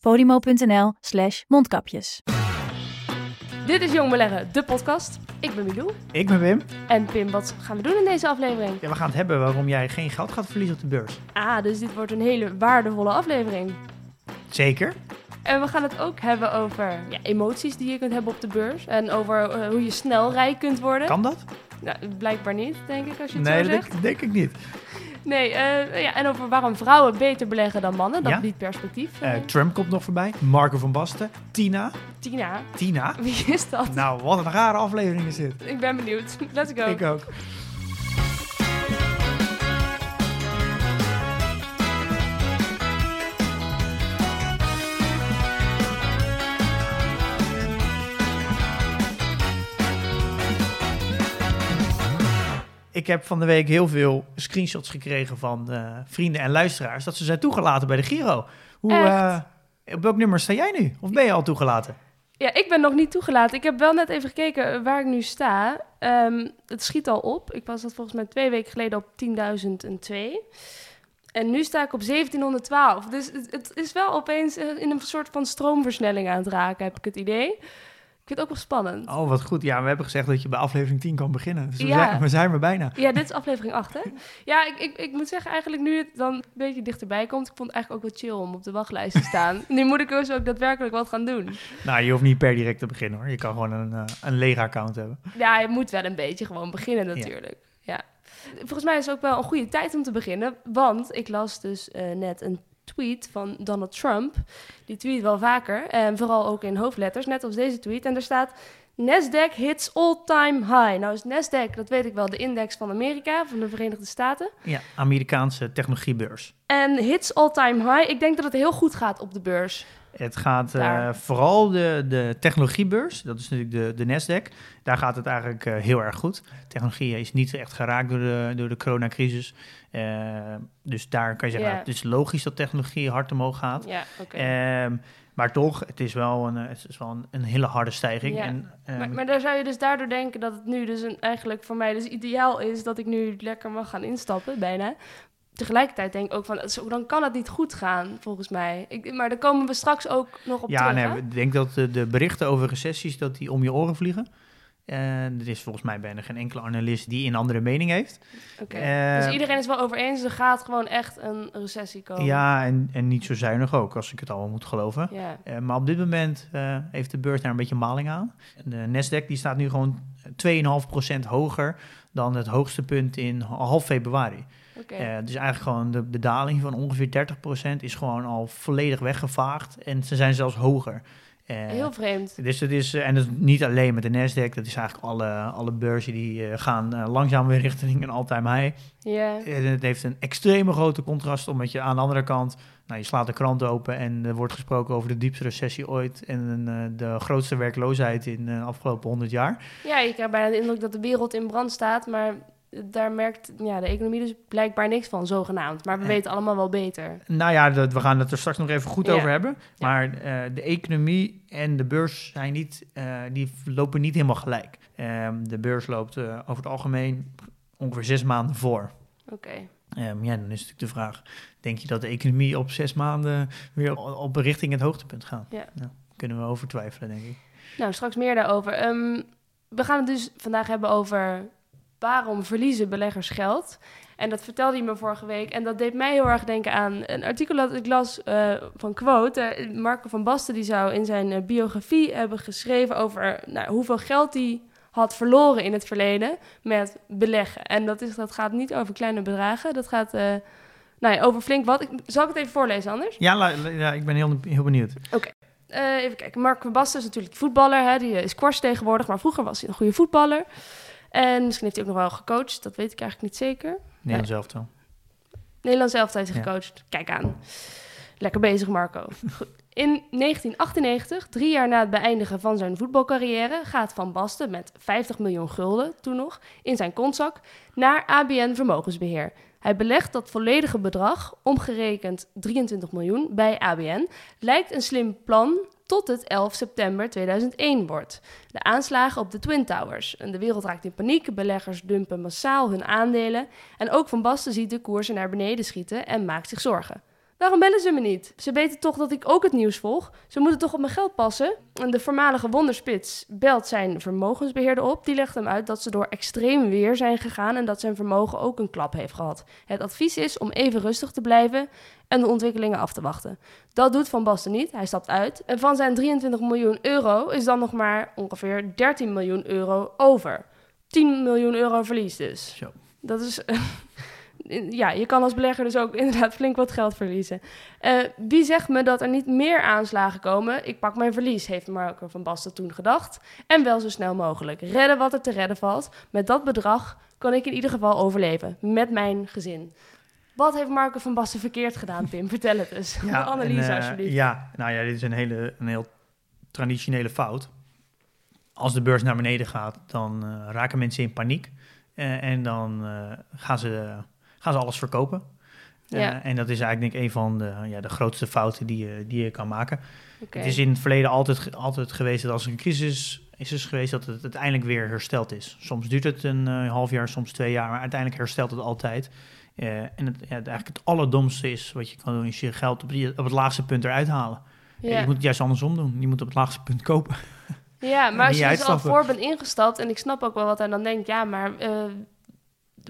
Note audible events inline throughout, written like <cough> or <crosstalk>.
podimo.nl slash mondkapjes. Dit is Jong Beleggen, de podcast. Ik ben Milou. Ik ben Wim. En Pim, wat gaan we doen in deze aflevering? Ja, we gaan het hebben waarom jij geen geld gaat verliezen op de beurs. Ah, dus dit wordt een hele waardevolle aflevering. Zeker. En we gaan het ook hebben over ja, emoties die je kunt hebben op de beurs. En over eh, hoe je snel rijk kunt worden. Kan dat? Nou, blijkbaar niet, denk ik, als je het nee, zo dat zegt. denk, denk ik niet. Nee, eh, ja, en over waarom vrouwen beter beleggen dan mannen. Dat Ja. biedt perspectief. Eh, Eh, Trump komt nog voorbij. Marco van Basten. Tina. Tina, Tina. wie is dat? Nou, wat een rare aflevering is dit. Ik ben benieuwd. Let's go. Ik ook. Ik heb van de week heel veel screenshots gekregen van eh, vrienden en luisteraars dat ze zijn toegelaten bij de Giro. Hoe, eh, op welk nummer sta jij nu? Of ben je al toegelaten? Ja, ik ben nog niet toegelaten. Ik heb wel net even gekeken waar ik nu sta. Ehm, het schiet al op. Ik was dat volgens mij twee weken geleden op 10.002. En nu sta ik op 1712. Dus het, het is wel opeens eh, in een soort van stroomversnelling aan het raken, heb ik het idee. Ik vind het ook wel spannend. Oh, wat goed. Ja, we hebben gezegd dat je bij aflevering 10 kan beginnen. Dus we, Ja. zijn, we zijn er bijna. Ja, dit is aflevering 8, hè? Ja, ik, ik, ik moet zeggen, eigenlijk nu het dan een beetje dichterbij komt... ik vond het eigenlijk ook wel chill om op de wachtlijst te staan. <laughs> nu moet ik dus ook daadwerkelijk wat gaan doen. Nou, je hoeft niet per direct te beginnen hoor. Je kan gewoon een, eh, een lege account hebben. Ja, je moet wel een beetje gewoon beginnen natuurlijk. Ja. Volgens mij is het ook wel een goede tijd om te beginnen. Want ik las dus eh, net een tweet van Donald Trump. Die tweet wel vaker. En vooral ook in hoofdletters, net als deze tweet. En daar staat... Nasdaq hits all-time high. Nou is Nasdaq, dat weet ik wel, de index van Amerika, van de Verenigde Staten. Ja, Amerikaanse technologiebeurs. En hits all-time high. Ik denk dat het heel goed gaat op de beurs. Het gaat eh, vooral de, de technologiebeurs, dat is natuurlijk de, de Nasdaq. Daar gaat het eigenlijk eh, heel erg goed. Technologie is niet echt geraakt door de, door de coronacrisis. Eh, dus daar kan je zeggen, het is logisch dat technologie hard omhoog gaat. Ja. Ehm, maar toch, het is wel een, het is wel een, een hele harde stijging. Ja. En, ehm, Maar, maar daar zou je dus daardoor denken dat het nu dus een, eigenlijk voor mij dus ideaal is dat ik nu lekker mag gaan instappen, bijna. Tegelijkertijd denk ik ook van, zo, dan kan het niet goed gaan, volgens mij. Ik, maar daar komen we straks ook nog op ja, terug, nee, hè? ik denk dat de, de berichten over recessies dat die om je oren vliegen. En er is volgens mij bijna geen enkele analist die een andere mening heeft. Eh, dus iedereen is wel over eens, er gaat gewoon echt een recessie komen. Ja, en, en niet zo zuinig ook, als ik het allemaal moet geloven. Ja. Eh, maar op dit moment eh, heeft de beurs daar een beetje maling aan. De Nasdaq die staat nu gewoon 2,5% hoger dan het hoogste punt in half februari. Oké. Eh, dus eigenlijk gewoon de, de daling van ongeveer 30% is gewoon al volledig weggevaagd. En ze zijn zelfs hoger. Eh, Heel vreemd. dus het is, eh, en dat is niet alleen met de Nasdaq, dat is eigenlijk alle, alle beurzen die gaan langzaam weer <laughs> richting een all-time high. Ja. En het heeft een extreme grote contrast, omdat je aan de andere kant, nou, je slaat de krant open en er wordt gesproken over de diepste recessie ooit en de grootste werkloosheid in de afgelopen 100 jaar. ja, je krijgt bijna de indruk dat de wereld in brand staat, maar daar merkt ja, de economie dus blijkbaar niks van, zogenaamd. Maar we weten allemaal wel beter. Nou ja, dat, we gaan het er straks nog even goed Ja. over hebben. Maar eh, de economie en de beurs zijn niet, eh, die lopen niet helemaal gelijk. Ehm, de beurs loopt eh, over het algemeen ongeveer zes maanden voor. Oké. Ehm, ja, dan is natuurlijk de vraag, denk je dat de economie op zes maanden weer op, op richting het hoogtepunt gaat? Ja. Nou, kunnen we over twijfelen, denk ik. Nou, straks meer daarover. Ehm, we gaan het dus vandaag hebben over waarom verliezen beleggers geld. En dat vertelde hij me vorige week. En dat deed mij heel erg denken aan een artikel dat ik las eh, van Quote. Eh, Marco van Basten die zou in zijn eh, biografie hebben geschreven over nou, hoeveel geld hij had verloren in het verleden met beleggen. En dat, is, dat gaat niet over kleine bedragen. Dat gaat nou ja, over flink wat. Ik, zal ik het even voorlezen anders? Ja, ja ik ben heel, heel benieuwd. Eh, even kijken. Mark van Basten is natuurlijk voetballer. Hè? Die is squash tegenwoordig. Maar vroeger was hij een goede voetballer. En misschien heeft hij ook nog wel gecoacht. Dat weet ik eigenlijk niet zeker. Nederlands elftal. Nederlands elftal heeft hij Ja. gecoacht. Kijk aan. Lekker bezig, Marco. Goed. In 1998, drie jaar na het beëindigen van zijn voetbalcarrière, gaat Van Basten met 50 miljoen gulden, toen nog, in zijn kontzak naar ABN Vermogensbeheer. Hij belegt dat volledige bedrag, omgerekend 23 miljoen, bij ABN. Lijkt een slim plan tot het 11 september 2001 wordt. De aanslagen op de Twin Towers. De wereld raakt in paniek, beleggers dumpen massaal hun aandelen. En ook Van Basten ziet de koersen naar beneden schieten en maakt zich zorgen. Waarom bellen ze me niet? Ze weten toch dat ik ook het nieuws volg? Ze moeten toch op mijn geld passen? En de voormalige wonderspits belt zijn vermogensbeheerder op. Die legt hem uit dat ze door extreem weer zijn gegaan en dat zijn vermogen ook een klap heeft gehad. Het advies is om even rustig te blijven en de ontwikkelingen af te wachten. Dat doet Van Basten niet. Hij stapt uit. En van zijn 23 miljoen euro is dan nog maar ongeveer 13 miljoen euro over. 10 miljoen euro verlies dus. Zo. Dat is ja, je kan als belegger dus ook <laughs> inderdaad flink wat geld verliezen. Uh, wie zegt me dat er niet meer aanslagen komen? Ik pak mijn verlies, heeft Marco van Basten toen gedacht. En wel zo snel mogelijk. Redden wat er te redden valt. Met dat bedrag kan ik in ieder geval overleven. Met mijn gezin. Wat heeft Marco van Basten verkeerd gedaan, Pim? <laughs> Vertel het eens. Ja, <laughs> Analyse, en, uh, alsjeblieft. Ja, nou ja, dit is een, hele, een heel traditionele fout. Als de beurs naar beneden gaat, dan uh, raken mensen in paniek. en dan gaan ze gaan ze alles verkopen. Ja. Uh, en dat is eigenlijk denk ik een van de, ja, de grootste fouten die je, die je kan maken. Okay. Het is in het verleden altijd, altijd geweest dat als er een crisis is dus geweest dat het uiteindelijk weer hersteld is. Soms duurt het een uh, half jaar, soms twee jaar, maar uiteindelijk herstelt het altijd. Uh, en het, ja, eigenlijk het allerdomste is wat je kan doen, is je geld op, het laagste punt eruit halen. Ja. Je moet het juist andersom doen. Je moet op het laagste punt kopen. Ja, <laughs> maar als je er al voor bent ingestapt, en ik snap ook wel wat hij dan denkt, ja, maar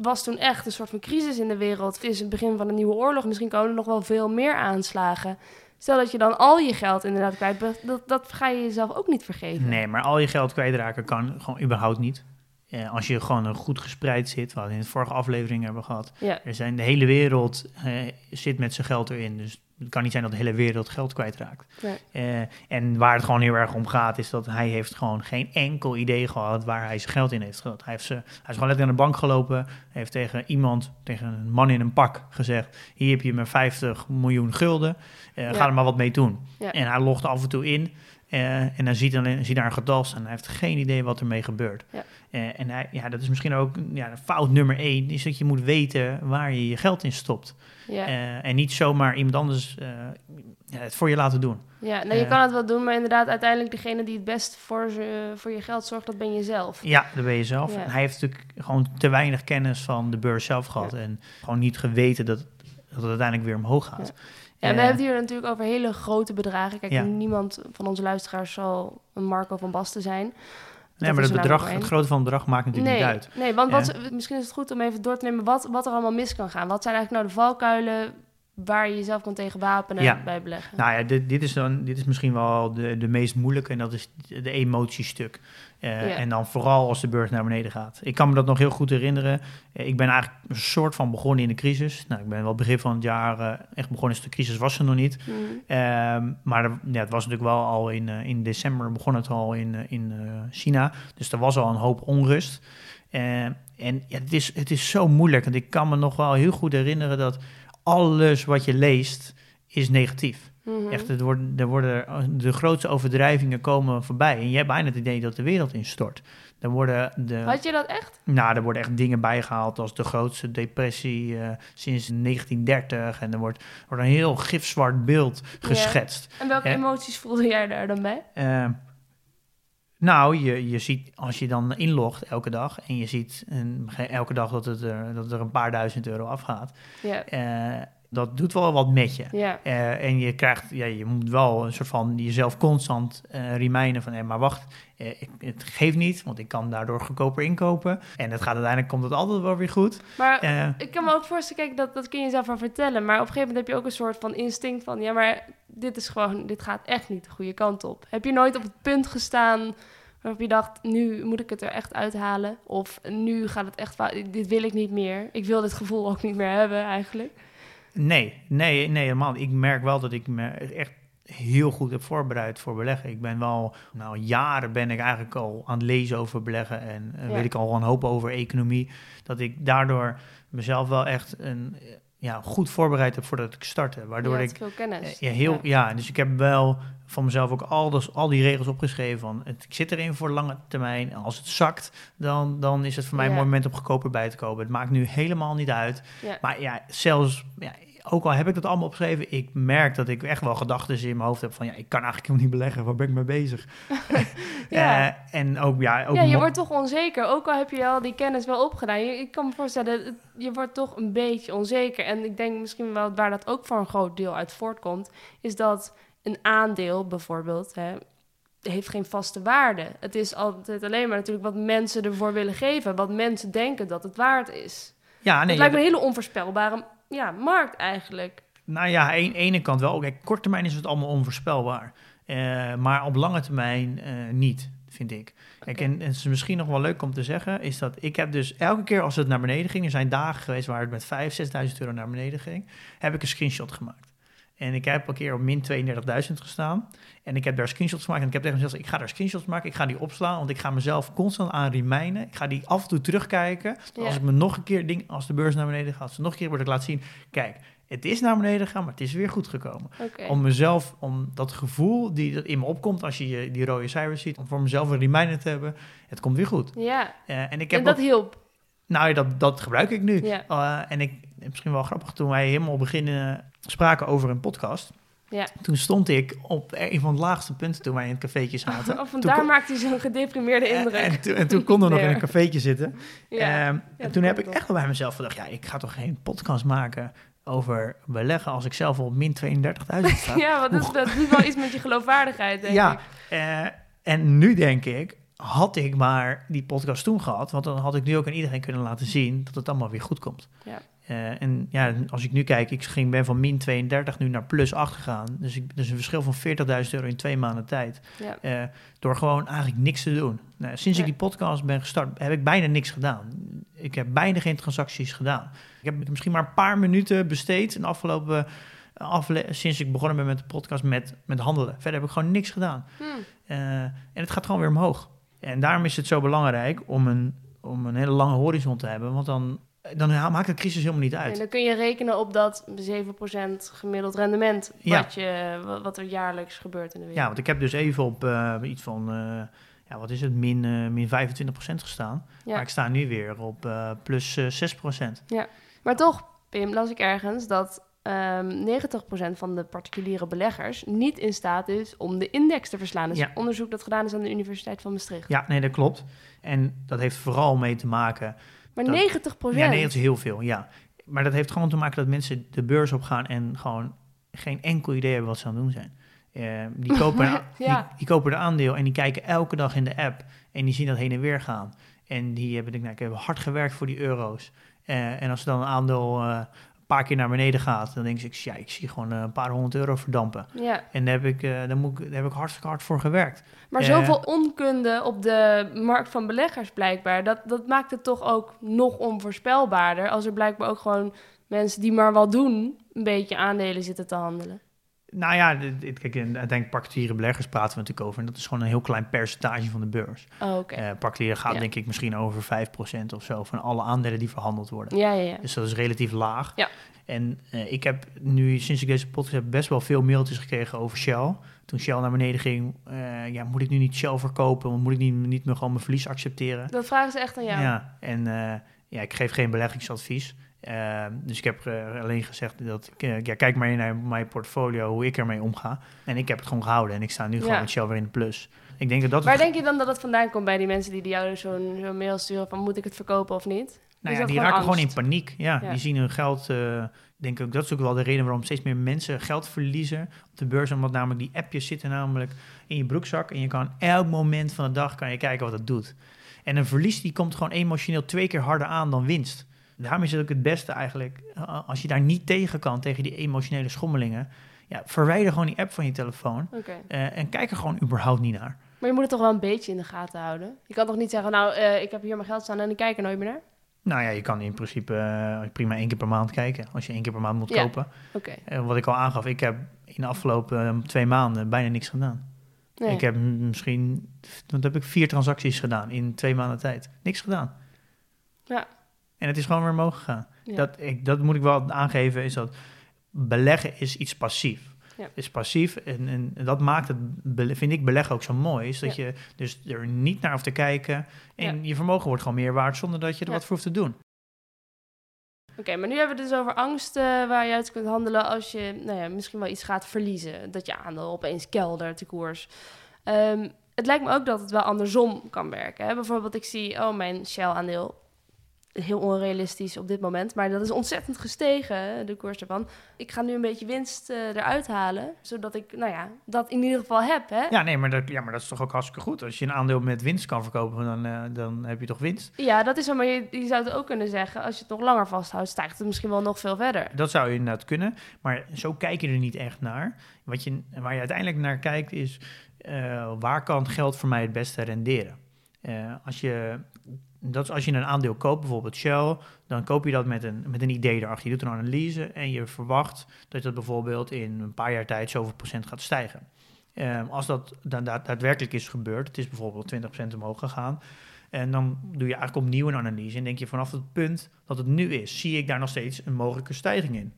was toen echt een soort van crisis in de wereld. Het is het begin van een nieuwe oorlog. Misschien komen er nog wel veel meer aanslagen. Stel dat je dan al je geld inderdaad kwijt dat, dat ga je jezelf ook niet vergeven. Nee, maar al je geld kwijtraken kan gewoon überhaupt niet. Eh, als je gewoon een goed gespreid zit, wat we in de vorige aflevering hebben gehad. Ja. Er zijn, de hele wereld eh, zit met zijn geld erin. Dus het kan niet zijn dat de hele wereld geld kwijtraakt. Nee. Uh, en waar het gewoon heel erg om gaat, is dat hij heeft gewoon geen enkel idee gehad waar hij zijn geld in heeft gehad. Hij, heeft ze, hij is gewoon letterlijk aan de bank gelopen, heeft tegen iemand, tegen een man in een pak gezegd, hier heb je maar 50 miljoen gulden, uh, ja. ga er maar wat mee doen. Ja. En hij logt af en toe in uh, en dan ziet hij ziet daar een getal staan. Hij heeft geen idee wat ermee gebeurt. Ja. Uh, en hij, ja, dat is misschien ook ja, fout nummer één, is dat je moet weten waar je je geld in stopt. Ja. Uh, en niet zomaar iemand anders het voor je laten doen. Ja, nou, je kan het wel doen, maar inderdaad, uiteindelijk degene die het best voor, ze, voor je geld zorgt, dat ben je zelf. Ja, dat ben je zelf. Ja. En hij heeft natuurlijk gewoon te weinig kennis van de beurs zelf gehad. En gewoon niet geweten dat, dat het uiteindelijk weer omhoog gaat. Ja, en we hebben het hier natuurlijk over hele grote bedragen. Kijk, Ja. niemand van onze luisteraars zal een Marco van Basten zijn. Nee, Dat maar het, bedrag, het grote van het bedrag maakt natuurlijk nee, niet uit. Nee, want Ja. wat, misschien is het goed om even door te nemen wat, wat er allemaal mis kan gaan. Wat zijn eigenlijk nou de valkuilen waar je jezelf kan tegen wapenen bij beleggen? Nou ja, dit, dit, is dan, dit is misschien wel de, de meest moeilijke en dat is de emotiestuk. Eh. En dan vooral als de beurs naar beneden gaat. Ik kan me dat nog heel goed herinneren. Eh, ik ben eigenlijk een soort van begonnen in de crisis. Nou, ik ben wel begin van het jaar eh, echt begonnen, dus de crisis was er nog niet. Hmm. Ehm, maar er- ja, het was natuurlijk wel al in, in december begon het al in, in China. Dus er was al een hoop onrust. En ja, het, is, het is zo moeilijk. Want ik kan me nog wel heel goed herinneren dat alles wat je leest is negatief. Mhm. Echt, het worden, er worden de grootste overdrijvingen komen voorbij. En je hebt bijna het idee dat de wereld instort. Er worden, de, Had je dat echt? nou, er worden echt dingen bijgehaald als de grootste depressie eh, sinds 1930. En er wordt, wordt een heel gifzwart beeld geschetst. En welke emoties voelde jij daar dan bij? Eh, nou, je, je ziet als je dan inlogt elke dag en je ziet een, elke dag dat, het er, dat er een paar duizend euro afgaat. Ja, eh, dat doet wel wat met je. ja, Eh, en je krijgt, ja, je moet wel een soort van jezelf constant eh reminden van, hé, maar wacht, eh, ik, het geeft niet, want ik kan daardoor goedkoper inkopen. En het gaat uiteindelijk, komt het altijd wel weer goed. maar ik kan me ook voorstellen, kijk, dat, dat kun je jezelf wel vertellen. Maar op een gegeven moment heb je ook een soort van instinct van... ja, maar dit is gewoon, dit gaat echt niet de goede kant op. Heb je nooit op het punt gestaan waarop je dacht... nu moet ik het er echt uithalen? Of nu gaat het echt dit wil ik niet meer. Ik wil dit gevoel ook niet meer hebben eigenlijk. Nee, nee, nee, helemaal. Ik merk wel dat ik me echt heel goed heb voorbereid voor beleggen. Ik ben wel, nou, jaren ben ik eigenlijk al aan het lezen over beleggen en Ja. weet ik al een hoop over economie. Dat ik daardoor mezelf wel echt een, ja, goed voorbereid heb voordat ik startte. Waardoor ik veel kennis. eh, ja, heel, Ja. ja. dus ik heb wel van mezelf ook al, dus, al die regels opgeschreven. Van, het, ik zit erin voor lange termijn. En als het zakt, dan, dan is het voor mij een mooi moment om goedkoper bij te kopen. Het maakt nu helemaal niet uit. Maar ja, zelfs, ja, ook al heb ik dat allemaal opgeschreven, ik merk dat ik echt wel gedachten in mijn hoofd heb van, ja, ik kan eigenlijk helemaal niet beleggen. Waar ben ik mee bezig? <laughs> Ja. Eh, en ook, ja, ook ja, je wordt toch onzeker. Ook al heb je al die kennis wel opgedaan. Je, ik kan me voorstellen, het- je wordt toch een beetje onzeker. En ik denk misschien wel waar dat ook voor een groot deel uit voortkomt, is dat een aandeel bijvoorbeeld hè, heeft geen vaste waarde. Het is altijd alleen maar natuurlijk wat mensen ervoor willen geven, wat mensen denken dat het waard is. ja, nee, het lijkt me een hele onvoorspelbare ja, markt eigenlijk. Nou ja, aan ene kant wel. Kijk, kort termijn is het allemaal onvoorspelbaar. Eh, maar op lange termijn eh, niet, vind ik. Kijk, en, en het is misschien nog wel leuk om te zeggen, is dat ik heb dus elke keer als het naar beneden ging, er zijn dagen geweest waar het met 5.000, 6.000 euro naar beneden ging, heb ik een screenshot gemaakt. En ik heb een keer op min 32.000 gestaan. En ik heb daar screenshots gemaakt. En ik heb tegen mezelf gezegd, ik ga daar screenshots maken. Ik ga die opslaan, want ik ga mezelf constant aan remijnen. Ik ga die af en toe terugkijken. Ja. Als ik me nog een keer, ding, als de beurs naar beneden gaat, als het nog een keer wordt, ik laat zien. Kijk, het is naar beneden gegaan, maar het is weer goed gekomen. Om mezelf, om dat gevoel die dat in me opkomt als je die rode cijfers ziet, om voor mezelf een reminder te hebben, het komt weer goed. Ja, Eh, en ik heb en dat ook- hielp. Nou, dat, dat gebruik ik nu. Ja. Eh, en ik, misschien wel grappig, toen wij helemaal beginnen spraken over een podcast, Ja. toen stond ik op een van de laagste punten toen wij in het cafeetje <laughs> zaten. Of Toen vandaar kon- maakt hij zo'n gedeprimeerde en, indruk. en, toen- en toen konden we nog in een cafeetje zitten. ja. Ehm, en toen heb ik echt wel bij mezelf gedacht, ja, ik ga toch geen podcast maken over beleggen als ik zelf al op min 32.000 sta. <laughs> ja, want dat, dat doet wel iets met je geloofwaardigheid, denk ja, ik. eh, en nu denk ik, had ik maar die podcast toen gehad, want dan had ik nu ook aan iedereen kunnen laten zien dat het allemaal weer goed komt. Ja. Eh, en ja, als ik nu kijk, ik ging, ben van min 32 nu naar plus 8 gegaan. Dus ik, is een verschil van 40.000 euro in twee maanden tijd. Ja. Eh, door gewoon eigenlijk niks te doen. Nou, sinds ik die podcast ben gestart, heb ik bijna niks gedaan. Ik heb bijna geen transacties gedaan. Ik heb misschien maar een paar minuten besteed in de afgelopen afle sinds ik begonnen ben met de podcast met, met handelen. Verder heb ik gewoon niks gedaan. Hm. Eh, en het gaat gewoon weer omhoog. En daarom is het zo belangrijk om een, om een hele lange horizon te hebben. Want dan, dan maakt de crisis helemaal niet uit. En dan kun je rekenen op dat 7% gemiddeld rendement, Ja. wat, je, wa- wat er jaarlijks gebeurt in de wereld. Ja, want ik heb dus even op eh, iets van, eh, ja, wat is het, min, eh min 25% gestaan. Ja. Maar ik sta nu weer op plus eh 6%. Maar toch, Pim, las ik ergens dat ehm 90% van de particuliere beleggers niet in staat is om de index te verslaan. Dus Ja. onderzoek dat gedaan is aan de Universiteit van Maastricht. Ja, nee, dat klopt. En dat heeft vooral mee te maken... Maar Dat- 90%? Ja, nee, dat is heel veel, ja. Maar dat heeft gewoon te maken dat mensen de beurs op gaan en gewoon geen enkel idee hebben wat ze aan het doen zijn. Eh, die, <laughs> kopen Ja. die, die kopen een aandeel en die kijken elke dag in de app en die zien dat heen en weer gaan. En die hebben, denk ik, nou, ik heb hard gewerkt voor die euro's. Eh, en als dan een aandeel eh, paar keer naar beneden gaat, dan denk ik, ja, ik zie gewoon eh, een paar honderd euro verdampen. ja. En daar heb ik, eh, daar moet ik, daar heb ik hartstikke hard voor gewerkt. Maar Eh. zoveel onkunde op de markt van beleggers blijkbaar, dat, dat maakt het toch ook nog onvoorspelbaarder als er blijkbaar ook gewoon mensen die maar wat doen, een beetje aandelen zitten te handelen. Nou ja, kijk, en uiteindelijk particuliere beleggers praten we natuurlijk over. En dat is gewoon een heel klein percentage van de beurs. Oh, oké. Eh particulier gaat Ja. denk ik misschien over 5% of zo van alle aandelen die verhandeld worden. Ja, ja, ja. Dus dat is relatief laag. Ja. En eh, ik heb nu, sinds ik deze podcast heb, best wel veel mailtjes gekregen over Shell. Toen Shell naar beneden ging, eh, ja, moet ik nu niet Shell verkopen? Moet ik niet, niet meer gewoon mijn verlies accepteren? Dat vragen ze echt aan jou. Ja, en ja, ik geef geen beleggingsadvies. Eh, dus ik heb eh, alleen gezegd dat ik, eh, ja, kijk maar naar mijn portfolio, hoe ik ermee omga. En ik heb het gewoon gehouden en ik sta nu gewoon met Shell weer in de plus. Ik denk dat dat... Waar het- denk je dan dat het vandaan komt bij die mensen die jou zo'n zo'n mail sturen van moet ik het verkopen of niet? Nou ja, dat die gewoon raken gewoon in paniek. Ja, Ja. die zien hun geld. eh, denk ik, dat is ook wel de reden waarom steeds meer mensen geld verliezen op de beurs. Omdat namelijk die appjes zitten namelijk in je broekzak. En je kan elk moment van de dag kan je kijken wat het doet. En een verlies die komt gewoon emotioneel twee keer harder aan dan winst. Daarom is het ook het beste eigenlijk, eh, als je daar niet tegen kan, tegen die emotionele schommelingen. Ja, verwijder gewoon die app van je telefoon. Eh, en kijk er gewoon überhaupt niet naar. Maar je moet het toch wel een beetje in de gaten houden? Je kan toch niet zeggen, nou, eh, ik heb hier mijn geld staan en ik kijk er nooit meer naar? Nou ja, je kan in principe prima één keer per maand kijken. Als je één keer per maand moet Ja. kopen. Oké. Eh, wat ik al aangaf, ik heb in de afgelopen eh, twee maanden bijna niks gedaan. Nee. Ik heb misschien, wat heb ik, vier transacties gedaan in twee maanden tijd. Niks gedaan. En het is gewoon weer omhoog gegaan. Ja. Dat, ik, dat moet ik wel aangeven, is dat beleggen is iets passief. Ja. Is passief en, en dat maakt het, vind ik, beleggen ook zo mooi. Is dat je dus er niet naar hoeft te kijken en je vermogen wordt gewoon meer waard zonder dat je er wat voor hoeft te doen. Oké, maar nu hebben we het dus over angst eh, waar je uit kunt handelen als je nou ja, misschien wel iets gaat verliezen. Dat je aandeel opeens keldert, de koers. Ehm, het lijkt me ook dat het wel andersom kan werken. Hè? Bijvoorbeeld, ik zie, oh, mijn Shell-aandeel, heel onrealistisch op dit moment, maar dat is ontzettend gestegen, de koers ervan. Ik ga nu een beetje winst eh, eruit halen, zodat ik, nou ja, dat in ieder geval heb, hè? Ja, nee, maar dat, ja, maar dat is toch ook hartstikke goed. Als je een aandeel met winst kan verkopen, dan, eh, dan heb je toch winst. Ja, dat is zo, maar je, je zou het ook kunnen zeggen, als je het nog langer vasthoudt, stijgt het misschien wel nog veel verder. Dat zou je inderdaad kunnen, maar zo kijk je er niet echt naar. Wat je, waar je uiteindelijk naar kijkt is, eh, waar kan geld voor mij het beste renderen? Als, je, dat is als je een aandeel koopt, bijvoorbeeld Shell, dan koop je dat met een, met een idee erachter. Je doet een analyse en je verwacht dat dat bijvoorbeeld in een paar jaar tijd zoveel procent gaat stijgen. Eh, als dat dan daad- daadwerkelijk is gebeurd, het is bijvoorbeeld 20% omhoog gegaan, en dan doe je eigenlijk opnieuw een analyse en denk je vanaf het punt dat het nu is, zie ik daar nog steeds een mogelijke stijging in.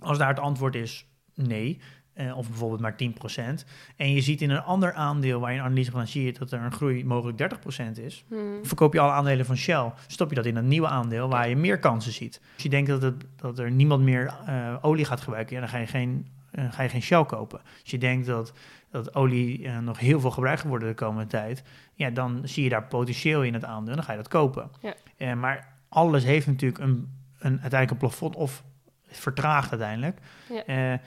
Als daar het antwoord is nee, eh, of bijvoorbeeld maar 10%, en je ziet in een ander aandeel waar je een analyse van zie je dat er een groei mogelijk 30% is, Hmm. verkoop je alle aandelen van Shell, stop je dat in een nieuw aandeel waar je meer kansen ziet. Als je denkt dat, het, dat er niemand meer eh, olie gaat gebruiken, ja, dan ga je geen, eh, ga je geen Shell kopen. Als je denkt dat, dat olie nog heel veel gebruikt gaat worden de komende tijd, ja, dan zie je daar potentieel in het aandeel en dan ga je dat kopen. Ja. Maar alles heeft natuurlijk een, een, uiteindelijk een plafond of vertraagt uiteindelijk. Ja.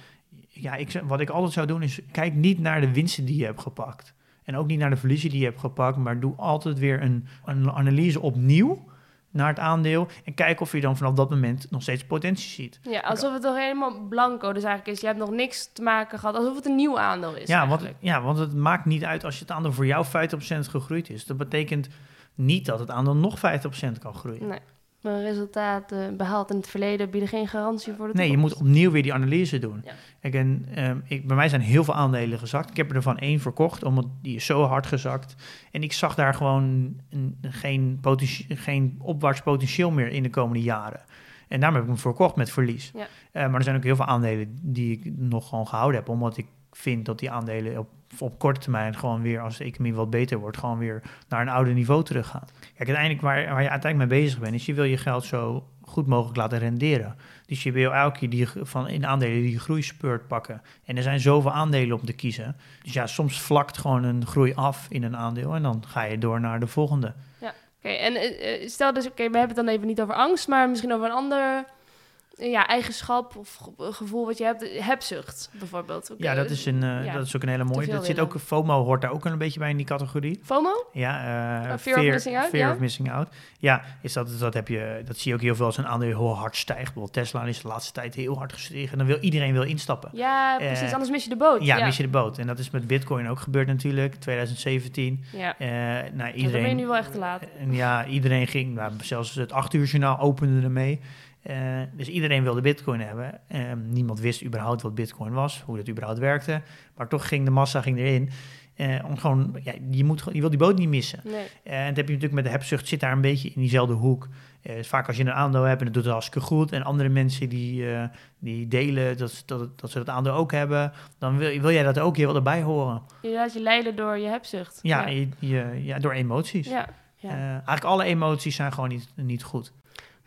Ja, ik, wat ik altijd zou doen is, kijk niet naar de winsten die je hebt gepakt. En ook niet naar de verliezen die je hebt gepakt, maar doe altijd weer een, een analyse opnieuw naar het aandeel. En kijk of je dan vanaf dat moment nog steeds potentie ziet. Ja, alsof het toch helemaal blanco dus eigenlijk is. Je hebt nog niks te maken gehad, alsof het een nieuw aandeel is Ja want, ja, want het maakt niet uit als het aandeel voor jou 50% gegroeid is. Dat betekent niet dat het aandeel nog 50% kan groeien. Nee, mijn resultaten behaald in het verleden bieden geen garantie voor de Nee, je toekomst. moet opnieuw weer die analyse doen. Ja. Kijk, en, ehm, ik, bij mij zijn heel veel aandelen gezakt. Ik heb er van één verkocht, omdat die is zo hard gezakt. En ik zag daar gewoon een- geen, geen opwaarts potentieel meer in de komende jaren. En daarom heb ik hem verkocht met verlies. Ja. Eh, maar er zijn ook heel veel aandelen die ik nog gewoon gehouden heb, omdat ik vind dat die aandelen op, op korte termijn gewoon weer, als de economie wat beter wordt, gewoon weer naar een oude niveau teruggaan. Kijk, uiteindelijk waar, waar je uiteindelijk mee bezig bent, is je wil je geld zo goed mogelijk laten renderen. Dus je wil elke keer die, van in aandelen die groeispurt pakken. En er zijn zoveel aandelen om te kiezen. Dus ja, soms vlakt gewoon een groei af in een aandeel en dan ga je door naar de volgende. Oké, en eh, eh, stel dus, oké, we hebben het dan even niet over angst, maar misschien over een ander ja, eigenschap of ge- gevoel wat je hebt. Hebzucht bijvoorbeeld. Ja, dat is, een, ja, dat is ook een hele mooie. Dat zit willen. ook, FOMO hoort daar ook een beetje bij in die categorie. FOMO? Ja, Oh, fear of missing out, fear ja? of missing out. Ja, is dat, dat, heb je, dat zie je ook heel veel als een aandeel heel hard stijgt. Bijvoorbeeld Tesla is de laatste tijd heel hard gestegen. En dan wil iedereen wil instappen. Ja, precies, Eh, anders mis je de boot. Ja, mis je de boot. En dat is met Bitcoin ook gebeurd natuurlijk, 2017. Ja, nou, dan ben je iedereen, nu wel echt te laat. Ja, iedereen ging, nou, zelfs het 8 uur journaal opende ermee. Eh, dus iedereen wilde Bitcoin hebben. Eh, niemand wist überhaupt wat Bitcoin was, hoe dat überhaupt werkte. Maar toch ging de massa ging erin. Eh, om gewoon, ja, je, moet, je wil die boot niet missen. Nee. Eh, en dat heb je natuurlijk met de hebzucht, zit daar een beetje in diezelfde hoek. Eh, vaak als je een aandeel hebt en dat doet het hartstikke goed... en andere mensen die, die delen dat, ze- dat, dat ze dat aandeel ook hebben... dan wil, wil jij dat ook, je wil erbij horen. Je laat je leiden door je hebzucht. Ja, ja. Je, je- ja door emoties. ja. ja. Eigenlijk alle emoties zijn gewoon niet, niet goed.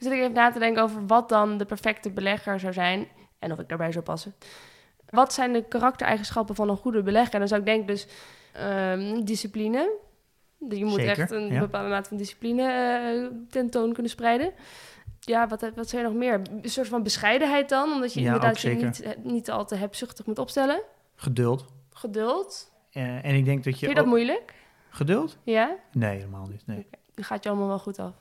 Zit ik even na te denken over wat dan de perfecte belegger zou zijn en of ik daarbij zou passen. Wat zijn de karaktereigenschappen van een goede belegger? En dan zou ik denken dus ehm, discipline. Je moet Zeker, echt een ja. bepaalde mate van discipline eh, tentoon kunnen spreiden. Ja, wat, wat zijn er nog meer? Een soort van bescheidenheid dan, omdat je Ja, inderdaad je niet, eh, niet al te hebzuchtig moet opstellen. Geduld. Geduld. Eh, en ik denk dat je... Vind je dat ook- moeilijk? Geduld? Ja? Nee, helemaal niet. Nee. Dan gaat je allemaal wel goed af.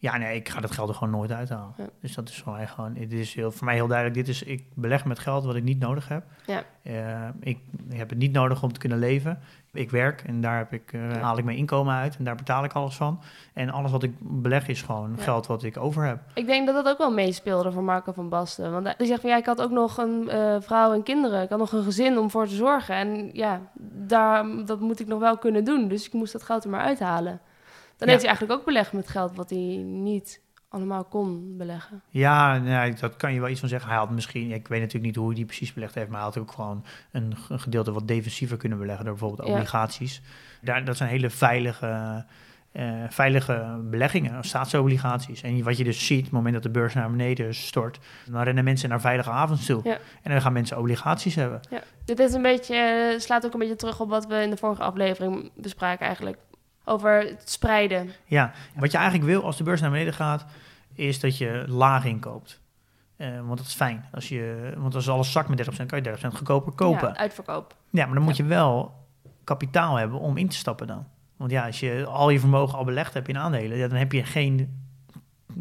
Ja, nee, ik ga dat geld er gewoon nooit uithalen. Ja. Dus dat is voor mij gewoon... Het is heel, voor mij heel duidelijk, dit is... Ik beleg met geld wat ik niet nodig heb. Ja. Eh, ik, ik heb het niet nodig om te kunnen leven. Ik werk en daar heb ik, eh, Ja. haal ik mijn inkomen uit en daar betaal ik alles van. En alles wat ik beleg is gewoon Ja. geld wat ik over heb. Ik denk dat dat ook wel meespeelde voor Marco van Basten. Want hij zegt van ja, ik had ook nog een eh, vrouw en kinderen. Ik had nog een gezin om voor te zorgen. En ja, daar, dat moet ik nog wel kunnen doen. Dus ik moest dat geld er maar uithalen. Dan heeft hij eigenlijk ook belegd met geld wat hij niet allemaal kon beleggen. Ja, nee, dat kan je wel iets van zeggen. Hij had misschien, ik weet natuurlijk niet hoe hij die precies belegd heeft, maar hij had ook gewoon een, een gedeelte wat defensiever kunnen beleggen door bijvoorbeeld obligaties. Daar, dat zijn hele veilige, eh, veilige beleggingen, staatsobligaties. En wat je dus ziet, op het moment dat de beurs naar beneden stort, dan rennen mensen naar veilige havens toe. Ja. En dan gaan mensen obligaties hebben. Ja. Dit is een beetje, eh, slaat ook een beetje terug op wat we in de vorige aflevering bespraken eigenlijk. Over het spreiden. Ja, wat je eigenlijk wil als de beurs naar beneden gaat, is dat je laag inkoopt. Eh, want dat is fijn. Als je, want als alles zakt met 30%, kan je 30% goedkoper kopen. Ja, uitverkoop. Ja, maar dan moet je wel kapitaal hebben om in te stappen dan. Want ja, als je al je vermogen al belegd hebt in aandelen, ja, dan heb je geen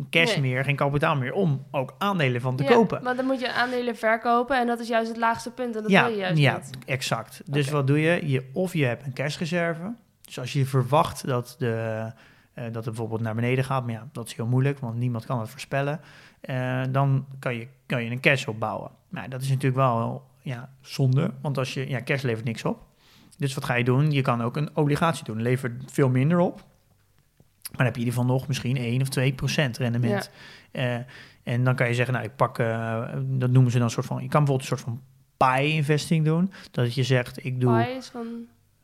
cash Nee. meer, geen kapitaal meer om ook aandelen van te Ja, kopen. Maar dan moet je aandelen verkopen en dat is juist het laagste punt. En dat ja, wil je juist ja, niet. exact. Dus wat doe je? je? Of je hebt een cashreserve. Dus als je verwacht dat, de, eh, dat het bijvoorbeeld naar beneden gaat, maar ja, dat is heel moeilijk, want niemand kan het voorspellen. eh, dan kan je, kan je een cash opbouwen. Maar dat is natuurlijk wel ja, zonde, want als je, ja, cash levert niks op. Dus wat ga je doen? Je kan ook een obligatie doen. Levert veel minder op. Maar dan heb je in ieder geval nog misschien 1 of 2 procent rendement. Eh, en dan kan je zeggen, nou, ik pak, dat noemen ze dan een soort van, je kan bijvoorbeeld een soort van pie investing doen. Dat je zegt, ik doe, Pie is van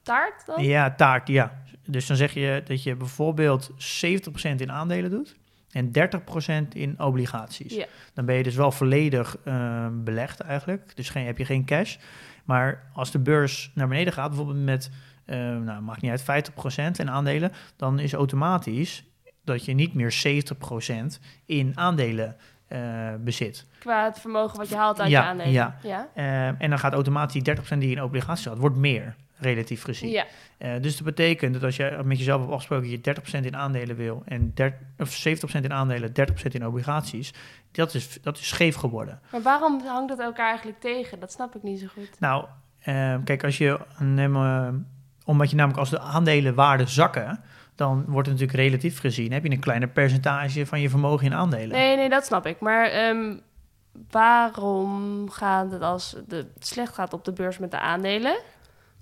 taart dan? ja, taart, ja. Dus dan zeg je dat je bijvoorbeeld 70% in aandelen doet en 30% in obligaties. Ja. Dan ben je dus wel volledig eh, belegd eigenlijk. Dus geen, heb je geen cash. Maar als de beurs naar beneden gaat, bijvoorbeeld met, eh, nou, maakt niet uit, 50% in aandelen, dan is automatisch dat je niet meer 70% in aandelen eh, bezit. Qua het vermogen wat je haalt uit Ja, je aandelen. ja. Ja. En dan gaat automatisch die 30% die je in obligaties had, wordt meer, relatief gezien. Ja. Eh, dus dat betekent dat als je met jezelf hebt afgesproken je 30% in aandelen wil en der, of 70% in aandelen, 30% in obligaties, dat is, dat is scheef geworden. Maar waarom hangt dat elkaar eigenlijk tegen? Dat snap ik niet zo goed. Nou, eh, kijk, als je neem, eh, omdat je namelijk als de aandelenwaarden zakken, dan wordt het natuurlijk relatief gezien, heb je een kleiner percentage van je vermogen in aandelen. Nee, nee, dat snap ik. Maar ehm, waarom gaat het als het slecht gaat op de beurs met de aandelen,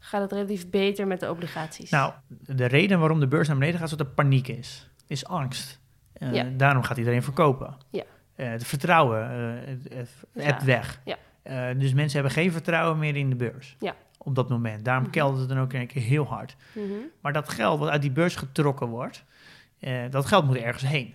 gaat het relatief beter met de obligaties? Nou, de reden waarom de beurs naar beneden gaat, is dat er paniek is. Is angst. Eh, Ja. Daarom gaat iedereen verkopen. Ja. Eh, het vertrouwen eh, het, het, Ja. het weg. Ja. Dus mensen hebben geen vertrouwen meer in de beurs. Ja. Op dat moment. Daarom Mhm. keldert het dan ook in één keer heel hard. Mhm. Maar dat geld wat uit die beurs getrokken wordt, dat geld moet ergens heen.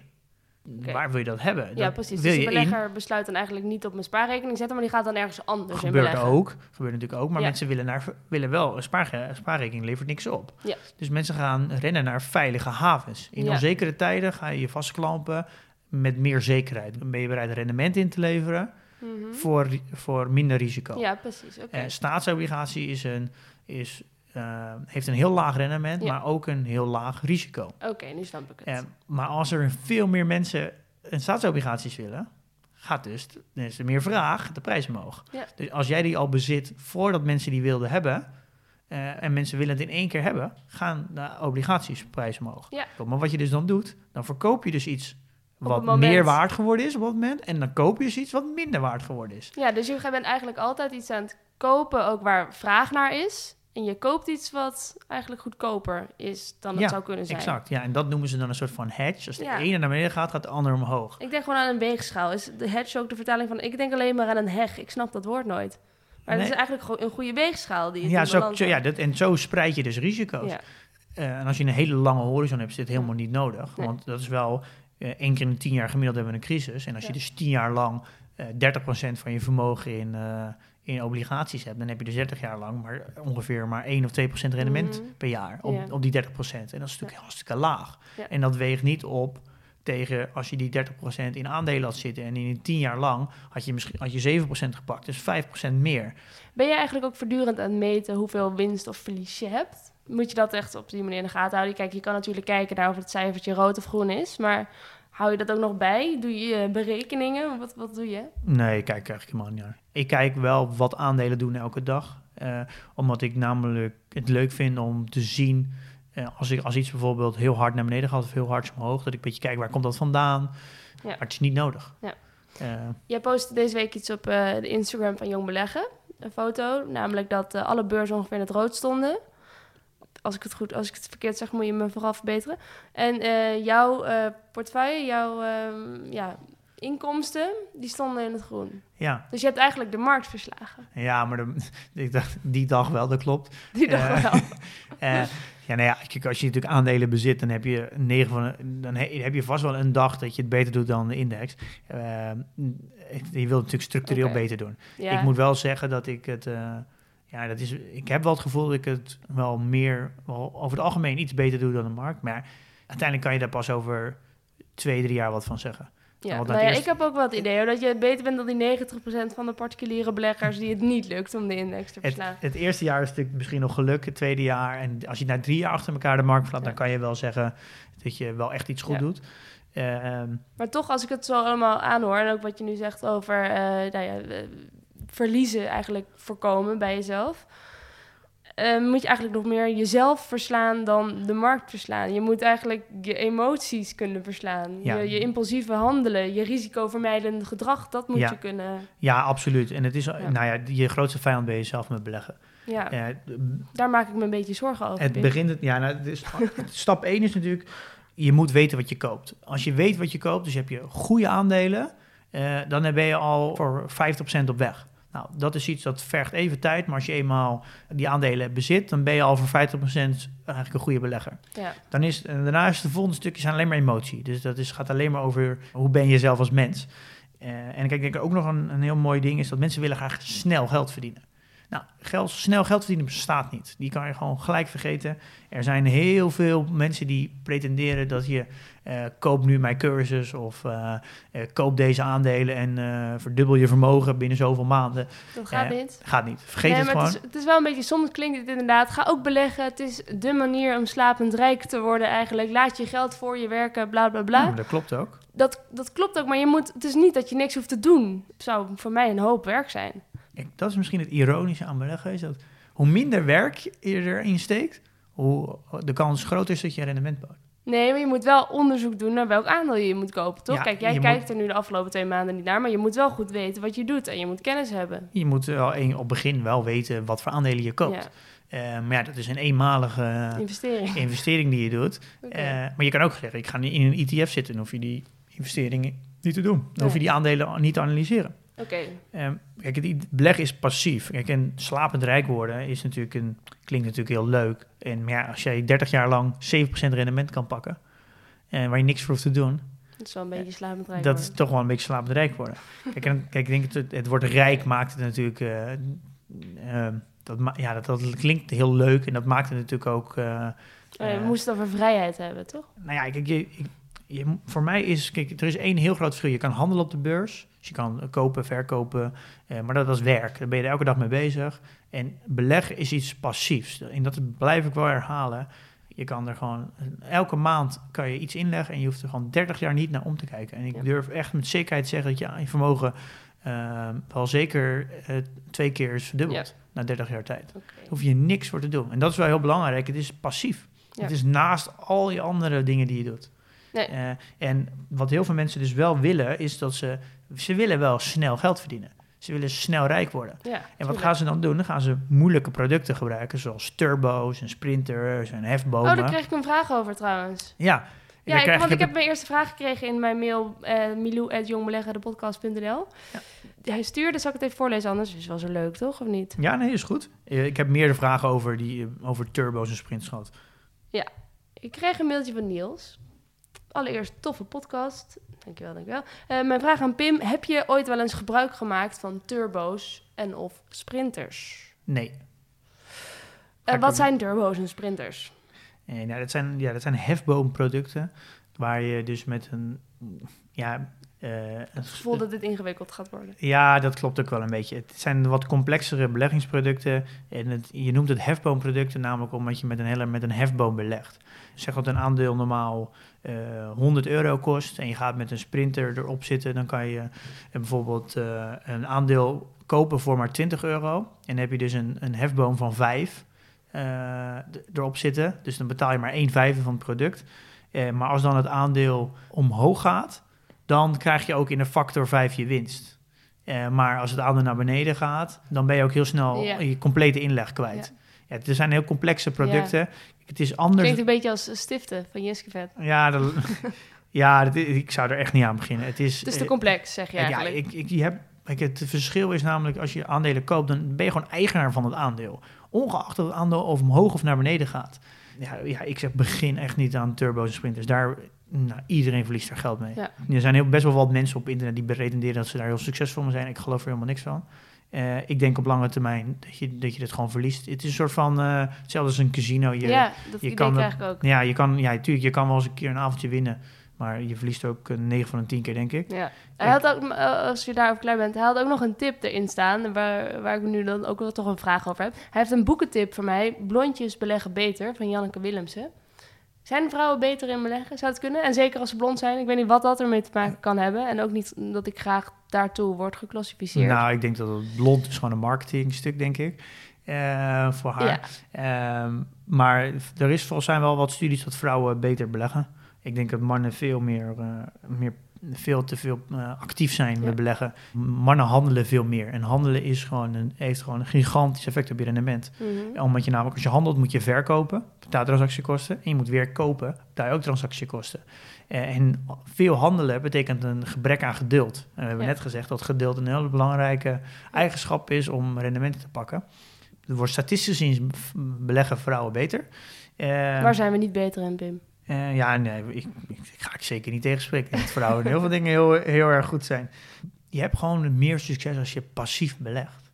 Waar wil je dat hebben? Ja, precies. Wil Dus de je in, belegger besluit dan eigenlijk niet op mijn spaarrekening zetten, maar die gaat dan ergens anders in gebeurt beleggen. ook. Gebeurt natuurlijk ook. Maar Ja. mensen willen, naar, willen wel, een spaarge- spaarrekening levert niks op. Ja. Dus mensen gaan rennen naar veilige havens. In Ja. onzekere tijden ga je je vastklampen met meer zekerheid. Dan ben je bereid rendement in te leveren Mhm. voor, voor minder risico. Ja, precies. Oké. Eh, staatsobligatie is een, is, eh, heeft een heel laag rendement, Ja. maar ook een heel laag risico. Oké, nu snap ik het. Eh, maar als er veel meer mensen een staatsobligaties willen, gaat dus, dan is er meer vraag, de prijs omhoog. Ja. Dus als jij die al bezit voordat mensen die wilden hebben, eh, en mensen willen het in één keer hebben, gaan de obligatiesprijs omhoog. Ja. Maar wat je dus dan doet, dan verkoop je dus iets wat meer waard geworden is op dat moment, en dan koop je dus iets wat minder waard geworden is. Ja, dus je bent eigenlijk altijd iets aan het kopen, ook waar vraag naar is. En je koopt iets wat eigenlijk goedkoper is dan het Ja, zou kunnen zijn. Exact, ja, en dat noemen ze dan een soort van hedge. Als de Ja. ene naar beneden gaat, gaat de ander omhoog. Ik denk gewoon aan een weegschaal. Is de hedge ook de vertaling van... Ik denk alleen maar aan een heg. Ik snap dat woord nooit. Maar het Nee. is eigenlijk gewoon een goede weegschaal die het Ja, in zo, ja dat, en zo spreid je dus risico's. Ja. Eh, en als je een hele lange horizon hebt, is dit helemaal niet nodig. Nee. Want dat is wel eh, één keer in de tien jaar gemiddeld hebben we een crisis. En als je dus tien jaar lang eh 30% van je vermogen in, eh, in obligaties hebt, dan heb je dus 30 jaar lang maar ongeveer maar 1 of 2% rendement Mhm. per jaar op, Ja. op die 30%. En dat is natuurlijk hartstikke laag. Ja. En dat weegt niet op tegen als je die 30% in aandelen had zitten en in 10 jaar lang had je misschien had je 7% gepakt, dus 5% meer. Ben je eigenlijk ook voortdurend aan het meten hoeveel winst of verlies je hebt? Moet je dat echt op die manier in de gaten houden? Kijk, je kan natuurlijk kijken naar of het cijfertje rood of groen is. Maar hou je dat ook nog bij? Doe je eh, berekeningen? Wat, wat doe je? Nee, ik kijk eigenlijk helemaal niet naar. Ik kijk wel wat aandelen doen elke dag. eh, omdat ik namelijk het leuk vind om te zien... eh, als, ik, als iets bijvoorbeeld heel hard naar beneden gaat of heel hard omhoog... dat ik een beetje kijk waar komt dat vandaan. Ja. Maar het is niet nodig. Ja. Eh, Jij postte deze week iets op de Instagram van Jong Beleggen. Een foto, namelijk dat alle beurzen ongeveer in het rood stonden. Als ik het goed, als ik het verkeerd zeg, moet je me vooral verbeteren. En eh, jouw eh, portefeuille, jouw ehm, ja, inkomsten, die stonden in het groen. Ja, Dus je hebt eigenlijk de markt verslagen. ja maar de, <laughs> ik dacht, die dag wel, dat klopt. Die dag Eh, wel. <laughs> Ja, nou ja, kijk, als je natuurlijk aandelen bezit, dan heb je, negen van, dan he- heb je vast wel een dag dat je het beter doet dan de index. Eh, je wilt het natuurlijk structureel beter doen. Ja. Ik moet wel zeggen dat ik het. Ja, dat is, ik heb wel het gevoel dat ik het wel meer, wel over het algemeen iets beter doe dan de markt. Maar uiteindelijk kan je daar pas over twee, drie jaar wat van zeggen. Ja, nou dat ja, eerst- ik heb ook wel het idee hoor, dat je beter bent dan die 90% van de particuliere beleggers die het niet lukt om de index te Het, verslaan. het eerste jaar is natuurlijk misschien nog geluk, het tweede jaar. En als je na drie jaar achter elkaar de markt verlaat, Ja. dan kan je wel zeggen dat je wel echt iets goed Ja. doet. Eh, ehm, Maar toch, als ik het zo allemaal aanhoor en ook wat je nu zegt over eh, nou ja, eh, verliezen eigenlijk voorkomen bij jezelf, eh, moet je eigenlijk nog meer jezelf verslaan dan de markt verslaan. Je moet eigenlijk je emoties kunnen verslaan. Ja. Je, je impulsieve handelen, je risicovermijdende gedrag, dat moet Ja. je kunnen. ja, absoluut. En het is, nou ja, je grootste vijand ben je zelf met beleggen. Ja, daar maak ik me een beetje zorgen over. Het begint, ja, nou, dus, <laughs> stap 1 is natuurlijk, je moet weten wat je koopt. Als je weet wat je koopt, dus heb je goede aandelen, eh, dan ben je al voor 50% op weg. Nou, dat is iets dat vergt even tijd, maar als je eenmaal die aandelen bezit, dan ben je al voor 50% eigenlijk een goede belegger. Ja. Dan is, en daarna is het volgende stukje zijn alleen maar emotie. Dus dat is, gaat alleen maar over hoe ben je zelf als mens. Eh, en kijk, ik denk ook nog een, een heel mooi ding is dat mensen willen graag snel geld verdienen. Nou, geld, snel geld verdienen bestaat niet. Die kan je gewoon gelijk vergeten. Er zijn heel veel mensen die pretenderen dat je eh koop nu mijn cursus of eh, koop deze aandelen en verdubbel je vermogen binnen zoveel maanden. Dat gaat niet. Gaat niet. Vergeet nee, het maar gewoon. het is, het is wel een beetje, soms klinkt het inderdaad, ga ook beleggen. Het is de manier om slapend rijk te worden eigenlijk. Laat je geld voor je werken, bla bla bla. Dat klopt ook. Dat, dat klopt ook, maar je moet, het is niet dat je niks hoeft te doen. Het zou voor mij een hoop werk zijn. Dat is misschien het ironische aan beleggen. Is dat hoe minder werk je erin steekt, hoe de kans groter is dat je rendement pakt. Nee, maar je moet wel onderzoek doen naar welk aandeel je moet kopen, toch? Ja, Kijk, jij kijkt er nu de afgelopen twee maanden niet naar, maar je moet wel goed weten wat je doet en je moet kennis hebben. Je moet wel een, op het begin wel weten wat voor aandelen je koopt. Ja, Eh, maar ja, dat is een eenmalige investering. <laughs> investering die je doet. Eh, maar je kan ook zeggen, ik ga nu in een ETF zitten, dan hoef je die investeringen niet te doen. Dan hoef je die aandelen niet te analyseren. Oké, Ehm, kijk, het beleggen is passief. Kijk, en slapend rijk worden is natuurlijk een, klinkt natuurlijk heel leuk. En maar ja, als jij 30 jaar lang 7% rendement kan pakken, en waar je niks voor hoeft te doen, dat is wel een beetje slapend rijk dat is toch wel een beetje slapend rijk worden. kijk, en, kijk, ik denk het, het woord rijk maakt het natuurlijk, eh, ehm, dat, ja, dat, dat klinkt heel leuk en dat maakt het natuurlijk ook... eh, Oh, je eh, moest het over vrijheid hebben, toch? nou ja, kijk, je, ik- je, voor mij is, kijk, er is één heel groot verschil. Je kan handelen op de beurs, dus je kan eh, kopen, verkopen, eh, maar dat is werk. Daar ben je er elke dag mee bezig. En beleggen is iets passiefs. En dat blijf ik wel herhalen. Je kan er gewoon, elke maand kan je iets inleggen en je hoeft er gewoon 30 jaar niet naar om te kijken. En ik Ja. durf echt met zekerheid te zeggen dat je, je vermogen eh, wel zeker eh, twee keer is verdubbeld na 30 jaar tijd. Daar hoef je niks voor te doen. En dat is wel heel belangrijk. Het is passief. Ja. Het is naast al je andere dingen die je doet. Nee. Eh, en wat heel veel mensen dus wel willen, is dat ze... Ze willen wel snel geld verdienen. Ze willen snel rijk worden. Ja, En wat tuurlijk. gaan ze dan doen? Dan gaan ze moeilijke producten gebruiken, zoals turbo's en sprinters en hefbomen. Oh, daar kreeg ik een vraag over trouwens. Ja, Ja, ik, want ik heb mijn eerste vraag gekregen in mijn mail, eh milou.jongbeleggen.podcast.nl. Hij stuurde, zal ik het even voorlezen anders? Is wel zo leuk, toch? Of niet? Ja, nee, is goed. Eh, Ik heb meerdere vragen over, die, over turbo's en sprints gehad. Ik kreeg een mailtje van Niels. Allereerst, toffe podcast. Dankjewel, dankjewel. Eh mijn vraag aan Pim. Heb je ooit wel eens gebruik gemaakt van turbo's en of sprinters? Nee. Eh, wat ook zijn turbo's en sprinters? Ja, dat zijn, ja, dat zijn hefboomproducten, waar je dus met een... Ja, Het gevoel dat dit ingewikkeld gaat worden. Ja, dat klopt ook wel een beetje. Het zijn wat complexere beleggingsproducten. En het, je noemt het hefboomproducten namelijk omdat je met een, hele, met een hefboom belegt. Zeg dat een aandeel normaal eh 100 euro kost en je gaat met een sprinter erop zitten, dan kan je eh, bijvoorbeeld eh, een aandeel kopen voor maar 20 euro. En dan heb je dus een, een hefboom van 5 eh, d- erop zitten. Dus dan betaal je maar 1 vijfde van het product. Eh, maar als dan het aandeel omhoog gaat, dan krijg je ook in een factor 5 je winst. Eh, maar als het aandeel naar beneden gaat, dan ben je ook heel snel Ja. je complete inleg kwijt. Ja, het zijn heel complexe producten. Het is anders. Klinkt een beetje als stiften van Jiskevet. Ja, dat, <laughs> ja dat, ik zou er echt niet aan beginnen. Het is, Het is te complex, zeg je ja, eigenlijk. ik, ik, je hebt, kijk, het verschil is namelijk als je aandelen koopt, dan ben je gewoon eigenaar van het aandeel. Ongeacht dat het aandeel of omhoog of naar beneden gaat. Ja, ja ik zeg begin echt niet aan turbo's en sprinters. Daar, nou, iedereen verliest daar geld mee. Ja. Er zijn heel, best wel wat mensen op internet die beretenderen dat ze daar heel succesvol mee zijn. Ik geloof er helemaal niks van. Eh, ik denk op lange termijn dat je, dat je gewoon verliest. Het is een soort van, eh, hetzelfde als een casino. Je, ja, dat je kan krijg ik ook. ja, je kan, ja, tuurlijk, je kan wel eens een keer een avondje winnen. Maar je verliest ook eh, 9 van de 10 keer, denk ik. Ja. Hij had ook, eh, als je daarover klaar bent, hij had ook nog een tip erin staan, waar, waar ik nu dan ook wel toch een vraag over heb. Hij heeft een boekentip voor mij, Blondjes beleggen beter, van Janneke Willemsen. Zijn vrouwen beter in beleggen? Zou het kunnen? En zeker als ze blond zijn. Ik weet niet wat dat ermee te maken kan hebben. En ook niet dat ik graag daartoe word geclassificeerd. Nou, ik denk dat het blond is gewoon een marketingstuk, denk ik. eh, voor haar. ja. Ehm, maar er is volgens mij wel wat studies dat vrouwen beter beleggen. Ik denk dat mannen veel meer, eh, meer veel te veel eh, actief zijn Ja. met beleggen. Mannen handelen veel meer. En handelen is gewoon een, heeft gewoon een gigantisch effect op je rendement. Mhm. Omdat je namelijk, als je handelt, moet je verkopen, betaal transactiekosten. En je moet weer kopen, betaal je ook transactiekosten. Eh, en veel handelen betekent een gebrek aan geduld. En we hebben Ja. net gezegd dat geduld een hele belangrijke eigenschap is om rendementen te pakken. Er wordt statistisch gezien beleggen vrouwen beter. Eh, Waar zijn we niet beter in, Pim? Eh, ja, nee, ik, ik, ik ga ik zeker niet tegenspreken. Ik denk Dat vrouwen heel veel dingen heel, heel erg goed zijn. Je hebt gewoon meer succes als je passief belegt.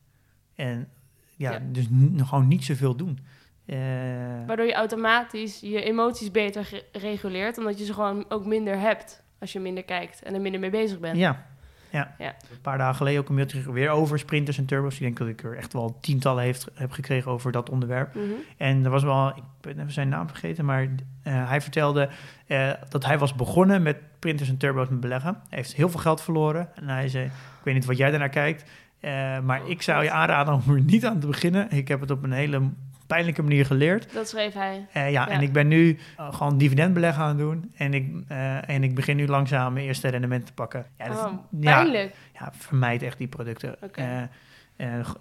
En ja, Ja. dus gewoon niet zoveel doen. Eh, Waardoor je automatisch je emoties beter reguleert, omdat je ze gewoon ook minder hebt als je minder kijkt en er minder mee bezig bent. ja, ja. Ja. Een paar dagen geleden ook een mailtje weer over sprinters en turbo's. Ik denk dat ik er echt wel tientallen heeft, heb gekregen over dat onderwerp. Mhm. En er was wel, ik ben even zijn naam vergeten, maar eh, hij vertelde eh, dat hij was begonnen met printers en turbo's met beleggen. Hij heeft heel veel geld verloren. En hij zei, ik weet niet wat jij daarnaar kijkt, eh, maar ik zou je aanraden om er niet aan te beginnen. Ik heb het op een hele pijnlijke manier geleerd. Dat schreef hij. Eh, ja, Ja. en ik ben nu eh, gewoon dividendbeleggen aan het doen. En ik, eh, en ik begin nu langzaam mijn eerste rendement te pakken. Ja, dat- Oh, ja, pijnlijk. ja, vermijd echt die producten.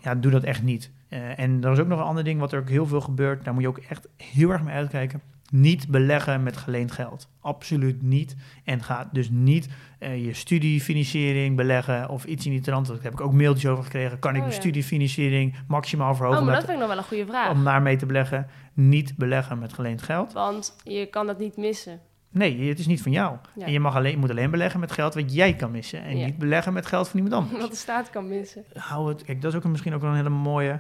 Ja, doe dat echt niet. En er is ook nog een ander ding wat er ook heel veel gebeurt. Daar moet je ook echt heel erg mee uitkijken. Niet beleggen met geleend geld. Absoluut niet. En ga dus niet eh, je studiefinanciering beleggen of iets in die trant. Daar heb ik ook mailtjes over gekregen. Kan ik Oh, mijn ja. studiefinanciering maximaal verhogen Oh, maar dat vind ik nog wel een goede vraag. om daarmee te beleggen? Niet beleggen met geleend geld. Want je kan dat niet missen. Nee, het is niet van jou. Ja. En je mag alleen, moet alleen beleggen met geld wat jij kan missen. En Ja. niet beleggen met geld van iemand <laughs> anders. Wat de staat kan missen. hou het, kijk, dat is ook misschien ook wel een hele mooie.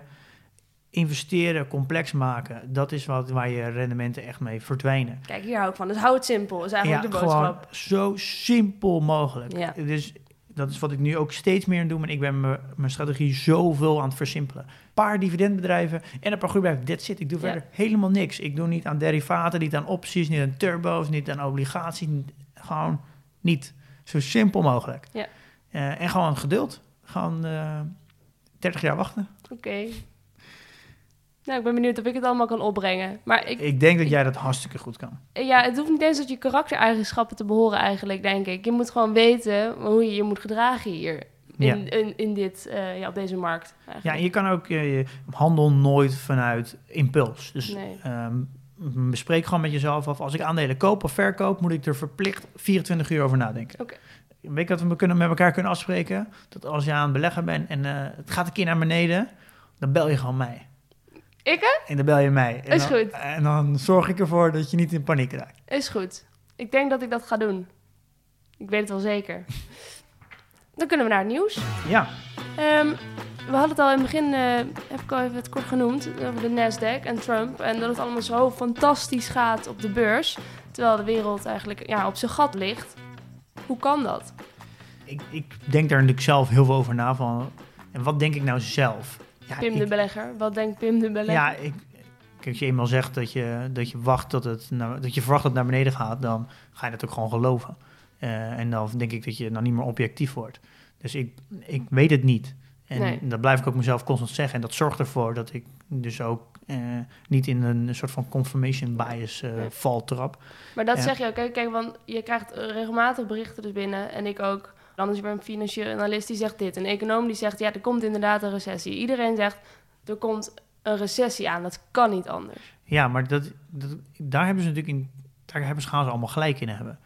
Investeren, complex maken, dat is wat, waar je rendementen echt mee verdwijnen. Kijk, hier hou ik van. Dus hou het simpel. is eigenlijk de boodschap. zo simpel mogelijk. Ja. Dus dat is wat ik nu ook steeds meer aan doe. Maar ik ben mijn strategie zoveel aan het versimpelen. Een paar dividendbedrijven en een paar groeibedrijven. That's it. Ik doe Ja. verder helemaal niks. Ik doe niet aan derivaten, niet aan opties, niet aan turbo's, niet aan obligaties. niet- Gewoon niet. Zo simpel mogelijk. Ja. Eh, en gewoon geduld. Gewoon eh 30 jaar wachten. Oké. Nou, ik ben benieuwd of ik het allemaal kan opbrengen. Maar ik, Ik denk dat jij dat hartstikke goed kan. ja, het hoeft niet eens tot je karaktereigenschappen te behoren eigenlijk, denk ik. Je moet gewoon weten hoe je je moet gedragen hier. In, Ja. in, in dit, eh, ja, op deze markt. Ja, Eigenlijk. en je kan ook je handel nooit vanuit impuls. Dus Nee. ehm, bespreek gewoon met jezelf af. Als ik aandelen koop of verkoop, moet ik er verplicht 24 uur over nadenken. Oké. Weet je dat we kunnen, met elkaar kunnen afspreken? Dat als je aan het beleggen bent en eh, het gaat een keer naar beneden, dan bel je gewoon mij. Ik? En dan bel je mij. En Is dan, goed. En dan zorg ik ervoor dat je niet in paniek raakt. Is goed. Ik denk dat ik dat ga doen. Ik weet het wel zeker. <laughs> Dan kunnen we naar het nieuws. Ja, Ehm, we hadden het al in het begin, eh, heb ik al even het kort genoemd, over de Nasdaq en Trump. En dat het allemaal zo fantastisch gaat op de beurs. Terwijl de wereld eigenlijk ja, op zijn gat ligt. Hoe kan dat? ik, ik denk daar natuurlijk zelf heel veel over na. Van, en wat denk ik nou zelf? Ja, Pim ik- de belegger. Wat denkt Pim de belegger? Ja, ik, kijk, als je eenmaal zegt dat je, dat je wacht tot het, naar, dat je verwacht dat het naar beneden gaat, dan ga je dat ook gewoon geloven. Eh, en dan denk ik dat je dan niet meer objectief wordt. Dus ik, ik weet het niet. En Nee. dat blijf ik ook mezelf constant zeggen. En dat zorgt ervoor dat ik dus ook eh, niet in een soort van confirmation bias eh val trap. Maar dat zeg je ook. Kijk, kijk, want je krijgt regelmatig berichten dus binnen. En ik ook. Dan is er een financieel analist die zegt dit. Een econoom die zegt, ja, er komt inderdaad een recessie. Iedereen zegt, er komt een recessie aan. Dat kan niet anders. Ja, maar dat, dat, daar hebben ze natuurlijk in, daar hebben ze, gaan ze allemaal gelijk in hebben.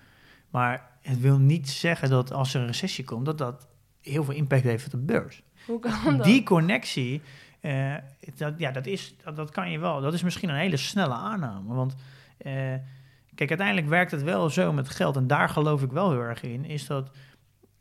Maar het wil niet zeggen dat als er een recessie komt, dat dat heel veel impact heeft op de beurs. Hoe kan dat? Die connectie, eh, dat, ja, dat, is, dat, dat kan je wel. Dat is misschien een hele snelle aanname. Want eh, kijk, uiteindelijk werkt het wel zo met geld. En daar geloof ik wel heel erg in. Is dat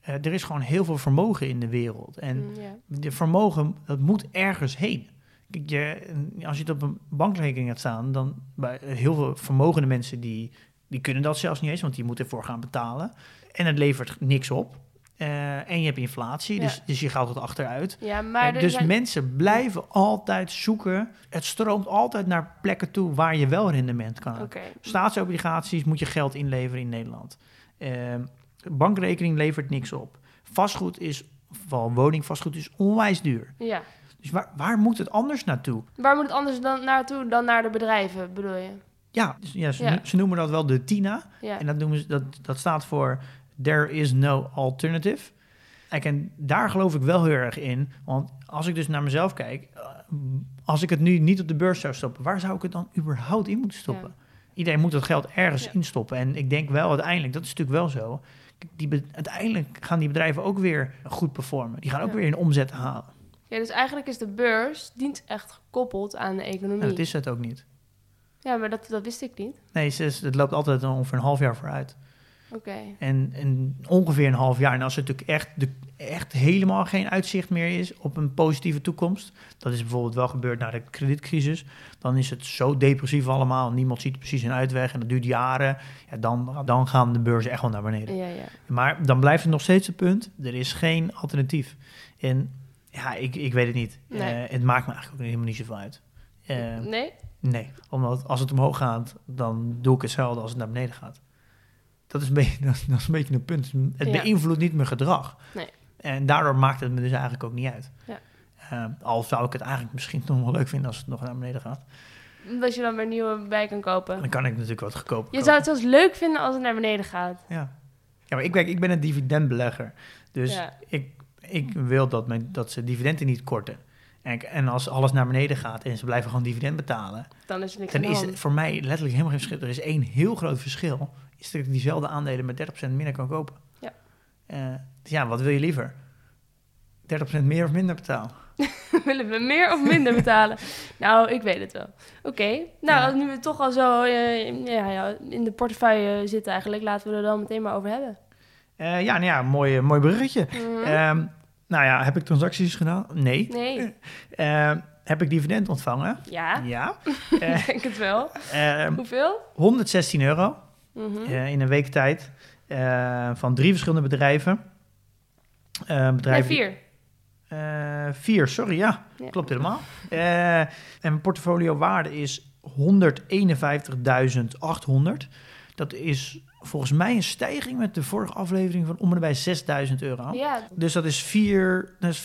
eh, er is gewoon heel veel vermogen in de wereld. En Mm, de vermogen, dat moet ergens heen. Kijk, je, als je het op een bankrekening hebt staan, dan bij heel veel vermogende mensen die, die kunnen dat zelfs niet eens, want die moeten ervoor gaan betalen. En het levert niks op. Eh, en je hebt inflatie, Ja. dus, dus je gaat het achteruit. ja, maar Eh, dus zijn- mensen blijven altijd zoeken. Het stroomt altijd naar plekken toe waar je wel rendement kan. Staatsobligaties moet je geld inleveren in Nederland. Ehm, bankrekening levert niks op. Vastgoed is, vooral woningvastgoed, is onwijs duur. Ja. Dus waar, waar moet het anders naartoe? Waar moet het anders dan naartoe dan naar de bedrijven, bedoel je? Ja, dus, ja, ze, Ja. ze noemen dat wel de TINA. Ja. En dat, noemen ze, dat, dat staat voor There is no alternative. Kijk, en daar geloof ik wel heel erg in. Want als ik dus naar mezelf kijk... eh, Als ik het nu niet op de beurs zou stoppen... waar zou ik het dan überhaupt in moeten stoppen? Iedereen moet dat geld ergens instoppen. En ik denk wel uiteindelijk, dat is natuurlijk wel zo... Die uiteindelijk gaan die bedrijven ook weer goed performen. Die gaan ook Ja. weer een omzet halen. Ja, dus eigenlijk is de beurs niet echt gekoppeld aan de economie. En dat is het ook niet. Ja, maar dat, dat wist ik niet. Nee, het, het loopt altijd ongeveer een half jaar vooruit. Oké. En, en ongeveer een half jaar. En als er natuurlijk echt, de, echt helemaal geen uitzicht meer is op een positieve toekomst. Dat is bijvoorbeeld wel gebeurd na de kredietcrisis. Dan is het zo depressief allemaal. Niemand ziet precies een uitweg. En dat duurt jaren. Ja, dan, dan gaan de beurzen echt wel naar beneden. Ja, ja. Maar dan blijft het nog steeds het punt. Er is geen alternatief. En ja, ik, ik weet het niet. Nee. Eh, het maakt me eigenlijk ook helemaal niet zoveel uit. Eh, nee? Nee, omdat als het omhoog gaat, dan doe ik hetzelfde als het naar beneden gaat. Dat is een beetje, dat is, <laughs> dat is een, beetje een punt. Het Ja. beïnvloedt niet mijn gedrag. Nee. En daardoor maakt het me dus eigenlijk ook niet uit. Ja. Eh, al zou ik het eigenlijk misschien nog wel leuk vinden als het nog naar beneden gaat. Dat je dan weer nieuwe bij kan kopen. Dan kan ik natuurlijk wat goedkoper Je kopen. zou het zelfs leuk vinden als het naar beneden gaat. Ja. ja, maar ik, werk, ik ben een dividendbelegger. Dus Ja. ik, ik wil dat, mijn, dat ze dividenden niet korten. En, en als alles naar beneden gaat en ze blijven gewoon dividend betalen... Dan is er niks Dan is het voor mij letterlijk helemaal geen verschil. Er is één heel groot verschil. Is dat ik diezelfde aandelen met 30% minder kan kopen. Ja. Eh, dus ja, wat wil je liever? 30% meer of minder betalen? <laughs> Willen we meer of minder betalen? <laughs> nou, ik weet het wel. Oké, nou, Ja. nu we toch al zo eh, ja, ja, in de portefeuille zitten eigenlijk, laten we er dan meteen maar over hebben. Eh, ja, nou ja, mooi, mooi bruggetje. Mhm. Ehm, nou ja, heb ik transacties gedaan? Nee. nee, <laughs> Ehm, heb ik dividend ontvangen? ja, Ja. ik denk het wel. ehm, Hoeveel? 116 euro Mhm. in een week tijd. Eh, van drie verschillende bedrijven. Nee, bedrijven vier. Eh, vier, sorry, ja. Ja. Klopt helemaal. En mijn portfolio waarde is 151.800. Dat is volgens mij een stijging met de vorige aflevering van om en bij 6.000 euro. Ja, Dus dat is 4, dat is 4%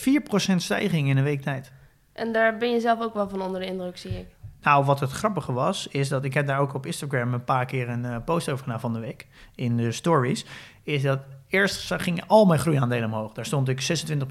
stijging in een week tijd. en daar ben je zelf ook wel van onder de indruk, zie ik. Nou, wat het grappige was, is dat ik heb daar ook op Instagram een paar keer een eh, post over gedaan van de week. In de stories. Is dat eerst gingen al mijn groeiaandelen omhoog. Daar stond ik 26%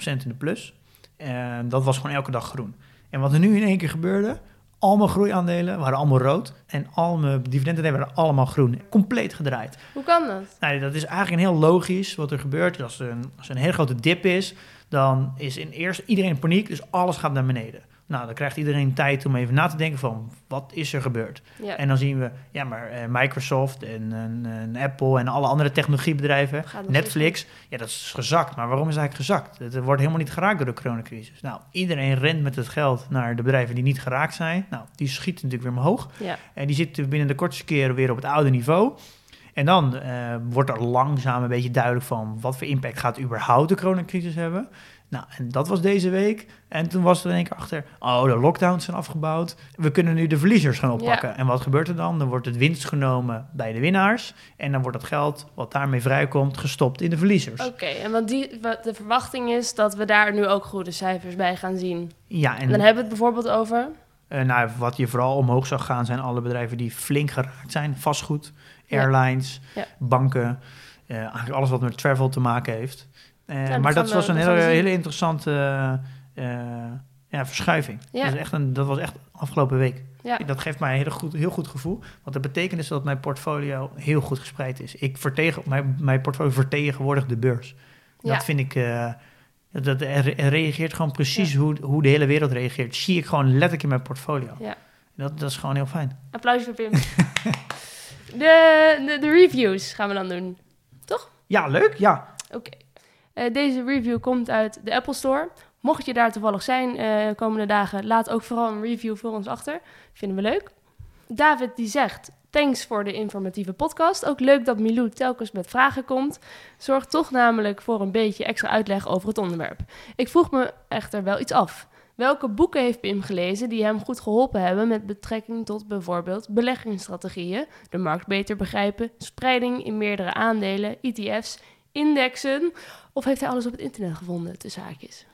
in de plus. En dat was gewoon elke dag groen. En wat er nu in één keer gebeurde, al mijn groeiaandelen waren allemaal rood. En al mijn dividenden waren allemaal groen. Compleet gedraaid. Hoe kan dat? Nou, dat is eigenlijk een heel logisch wat er gebeurt. Als er een, als er een hele grote dip is, dan is in eerst iedereen in paniek, dus alles gaat naar beneden. Nou, dan krijgt iedereen tijd om even na te denken van, wat is er gebeurd? Ja, En dan zien we, ja, maar eh, Microsoft en, en, en Apple en alle andere technologiebedrijven, Netflix, ja, dat is gezakt. Maar waarom is het eigenlijk gezakt? Het wordt helemaal niet geraakt door de coronacrisis. Nou, iedereen rent met het geld naar de bedrijven die niet geraakt zijn. Nou, die schieten natuurlijk weer omhoog. ja. En die zitten binnen de kortste keren weer op het oude niveau. En dan eh, wordt er langzaam een beetje duidelijk van wat voor impact gaat überhaupt de coronacrisis hebben. Nou, en dat was deze week. En toen was er in één keer achter, oh, de lockdowns zijn afgebouwd. We kunnen nu de verliezers gaan oppakken. Ja. En wat gebeurt er dan? Dan wordt het winst genomen bij de winnaars. En dan wordt dat geld wat daarmee vrijkomt gestopt in de verliezers. Oké, en want die, wat de verwachting is dat we daar nu ook goede cijfers bij gaan zien. Ja, En dan hebben we het bijvoorbeeld over... eh, nou, wat je vooral omhoog zag gaan zijn alle bedrijven die flink geraakt zijn. Vastgoed, airlines, Ja. banken. eh, eigenlijk alles wat met travel te maken heeft. Eh, maar dat was een hele, interessante eh, ja, verschuiving. Ja. Dat, is echt een, dat was echt afgelopen week. Ja. Dat geeft mij een heel goed, heel goed gevoel. Want dat betekent dus dat mijn portfolio heel goed gespreid is. Ik vertegen, mijn, mijn portfolio vertegenwoordigt de beurs. Ja. Dat vind ik... eh, dat, er, er reageert gewoon precies hoe, hoe de hele wereld reageert. Zie ik gewoon letterlijk in mijn portfolio. Ja. Dat, dat is gewoon heel fijn. Applausje voor Pim. <laughs> de, de, de reviews gaan we dan doen. Ja, leuk. Ja. Oké. Eh, deze review komt uit de Apple Store. Mocht je daar toevallig zijn eh komende dagen, laat ook vooral een review voor ons achter. Vinden we leuk. David die zegt: Thanks voor de informatieve podcast. Ook leuk dat Milou telkens met vragen komt. Zorgt toch namelijk voor een beetje extra uitleg over het onderwerp. Ik vroeg me echter wel iets af. Welke boeken heeft Pim gelezen die hem goed geholpen hebben met betrekking tot bijvoorbeeld beleggingsstrategieën, de markt beter begrijpen, spreiding in meerdere aandelen, ETF's, indexen? Of heeft hij alles op het internet gevonden, tussen haakjes?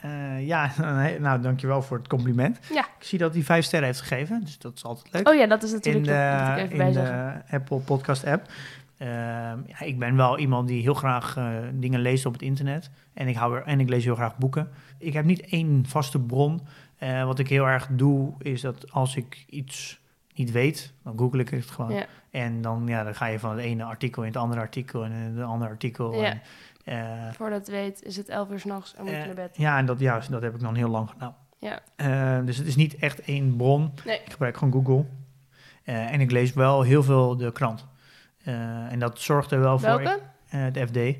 Eh, ja, <laughs> nou dankjewel voor het compliment. Ja. Ik zie dat hij vijf sterren heeft gegeven, dus dat is altijd leuk. Oh ja, dat is in natuurlijk de, dat ik even in de. Apple Podcast app. Ehm, ja, ik ben wel iemand die heel graag eh, dingen leest op het internet. En ik, hou er, en ik lees heel graag boeken. Ik heb niet één vaste bron. Eh, wat ik heel erg doe, is dat als ik iets niet weet, dan google ik het gewoon. Ja. En dan, ja, dan ga je van het ene artikel in het andere artikel en het andere artikel. Ja. En, eh, Voordat het weet is het 11 uur s'nachts en moet je eh, naar bed. ja, en dat, ja, dat heb ik dan heel lang gedaan. Ja. Eh, dus het is niet echt één bron. Nee. Ik gebruik gewoon Google. En ik lees wel heel veel de krant. En dat zorgt er wel voor. Welke? eh, de FD.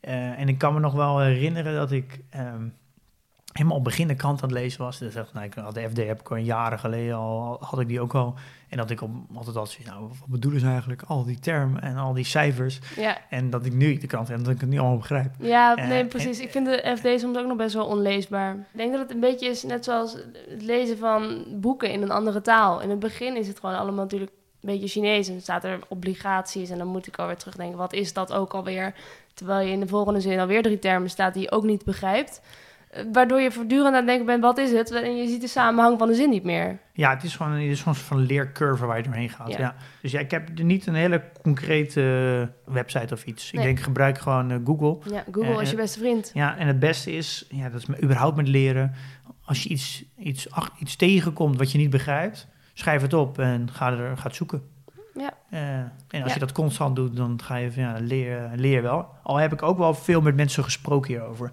En ik kan me nog wel herinneren dat ik ehm, helemaal op begin de krant aan het lezen was. Dus dacht, nou, ik had de FD heb ik al jaren geleden al, had ik die ook al. En dat ik op, altijd altijd zoiets, nou, wat bedoelen ze eigenlijk? Al die termen en al die cijfers. Ja. En dat ik nu de krant en dat ik het niet allemaal begrijp. Ja, Eh, nee, en- precies. Ik vind de FD soms ook nog best wel onleesbaar. Ik denk dat het een beetje is net zoals het lezen van boeken in een andere taal. In het begin is het gewoon allemaal natuurlijk een beetje Chinees. En dan staat er obligaties en dan moet ik alweer terugdenken, wat is dat ook alweer? Terwijl je in de volgende zin alweer drie termen staat die je ook niet begrijpt. Eh, Waardoor je voortdurend aan het denken bent, wat is het? En je ziet de samenhang van de zin niet meer. Ja, het is gewoon, het is gewoon een soort van leercurve waar je doorheen gaat. Ja. Ja. Dus ja, ik heb niet een hele concrete eh, website of iets. Nee. Ik denk, gebruik gewoon eh, Google. Ja, Google Eh, is je beste vriend. Ja, en het beste is, ja, dat is überhaupt met leren. Als je iets, iets, ach, iets tegenkomt wat je niet begrijpt, schrijf het op en ga er ga het zoeken. Ja. Eh, en als Ja. je dat constant doet, dan ga je van, ja, leer, leer wel. Al heb ik ook wel veel met mensen gesproken hierover.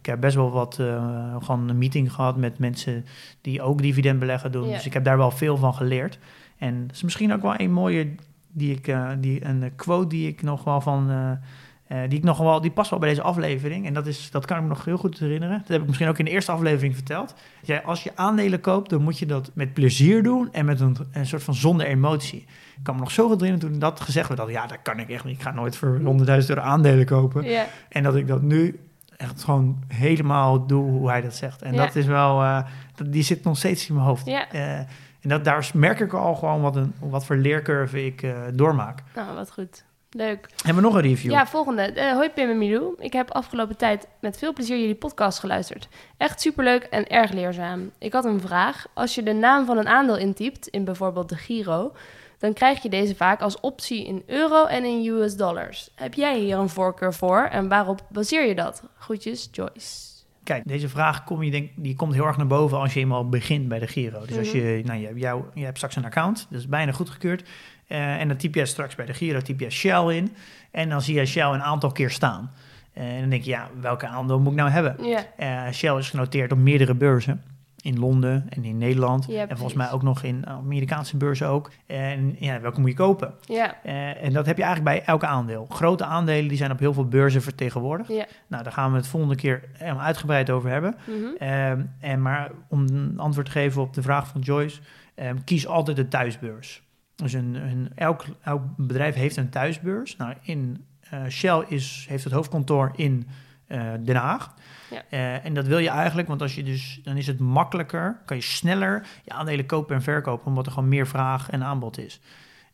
Ik heb best wel wat eh, gewoon een meeting gehad met mensen die ook dividendbeleggen doen. Ja. Dus ik heb daar wel veel van geleerd. En dat is misschien ook wel een mooie die ik, eh, die, een quote die ik nog wel van. eh, die ik nog wel, die past wel bij deze aflevering. En dat, is, dat kan ik me nog heel goed herinneren. Dat heb ik misschien ook in de eerste aflevering verteld. Ja, als je aandelen koopt, dan moet je dat met plezier doen en met een, een soort van zonder emotie. Ik kan me nog zo goed herinneren toen dat gezegd werd. Dat ja, dat kan ik echt niet. Ik ga nooit voor 100.000 euro aandelen kopen. Ja, En dat ik dat nu echt gewoon helemaal doe hoe hij dat zegt. En Ja. dat is wel, dat, die zit nog steeds in mijn hoofd. Ja. Eh, en dat, daar merk ik al gewoon wat, een, wat voor leercurve ik eh, doormaak. nou wat goed. Leuk. Hebben we nog een review? Ja, volgende. Eh, hoi Pim en Milou. Ik heb afgelopen tijd met veel plezier jullie podcast geluisterd. Echt superleuk en erg leerzaam. Ik had een vraag. Als je de naam van een aandeel intypt, in bijvoorbeeld de Giro, dan krijg je deze vaak als optie in euro en in US dollars. Heb jij hier een voorkeur voor en waarop baseer je dat? Groetjes, Joyce. Kijk, deze vraag kom je denk, die komt heel erg naar boven als je eenmaal begint bij de Giro. Dus als Mhm. je, nou, je, hebt jou, je hebt straks een account, dat is bijna goedgekeurd. Eh en dan typ je straks bij de Giro, typ je Shell in. En dan zie je Shell een aantal keer staan. Eh, en dan denk je, ja, welke aandeel moet ik nou hebben? Eh, Shell is genoteerd op meerdere beurzen. In Londen en in Nederland. Ja, en volgens mij ook nog in Amerikaanse beurzen ook. En ja, welke moet je kopen? ja, Eh, en dat heb je eigenlijk bij elke aandeel. Grote aandelen die zijn op heel veel beurzen vertegenwoordigd. ja. Nou, daar gaan we het volgende keer helemaal uitgebreid over hebben. Ehm, en maar om een antwoord te geven op de vraag van Joyce, ehm, kies altijd de thuisbeurs. Dus een, een, elk, elk bedrijf heeft een thuisbeurs. Nou, in eh, Shell is, heeft het hoofdkantoor in eh, Den Haag. Ja. Eh, en dat wil je eigenlijk, want als je dus, dan is het makkelijker, kan je sneller je aandelen kopen en verkopen, omdat er gewoon meer vraag en aanbod is.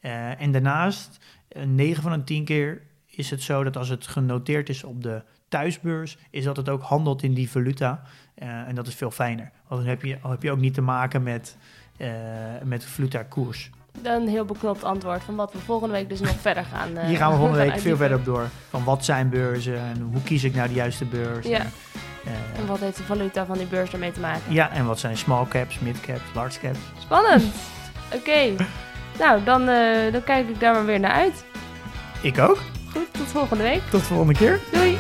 Eh, en daarnaast, eh, 9 van de 10 keer is het zo dat als het genoteerd is op de thuisbeurs, is dat het ook handelt in die valuta. Eh, en dat is veel fijner. Want dan heb je, heb je ook niet te maken met, eh met valuta koers. Een heel beknopt antwoord van wat we volgende week dus nog verder gaan. eh, Hier gaan we volgende <laughs> week veel uitdiepen. verder op door. Van wat zijn beurzen en hoe kies ik nou de juiste beurs. Ja. En, Eh, En wat heeft de valuta van die beurs ermee te maken? ja, en wat zijn small caps, mid caps, large caps? Spannend. Oké. Nou, dan, eh, dan kijk ik daar maar weer naar uit. Ik ook. Goed, tot volgende week. Tot de volgende keer. Doei!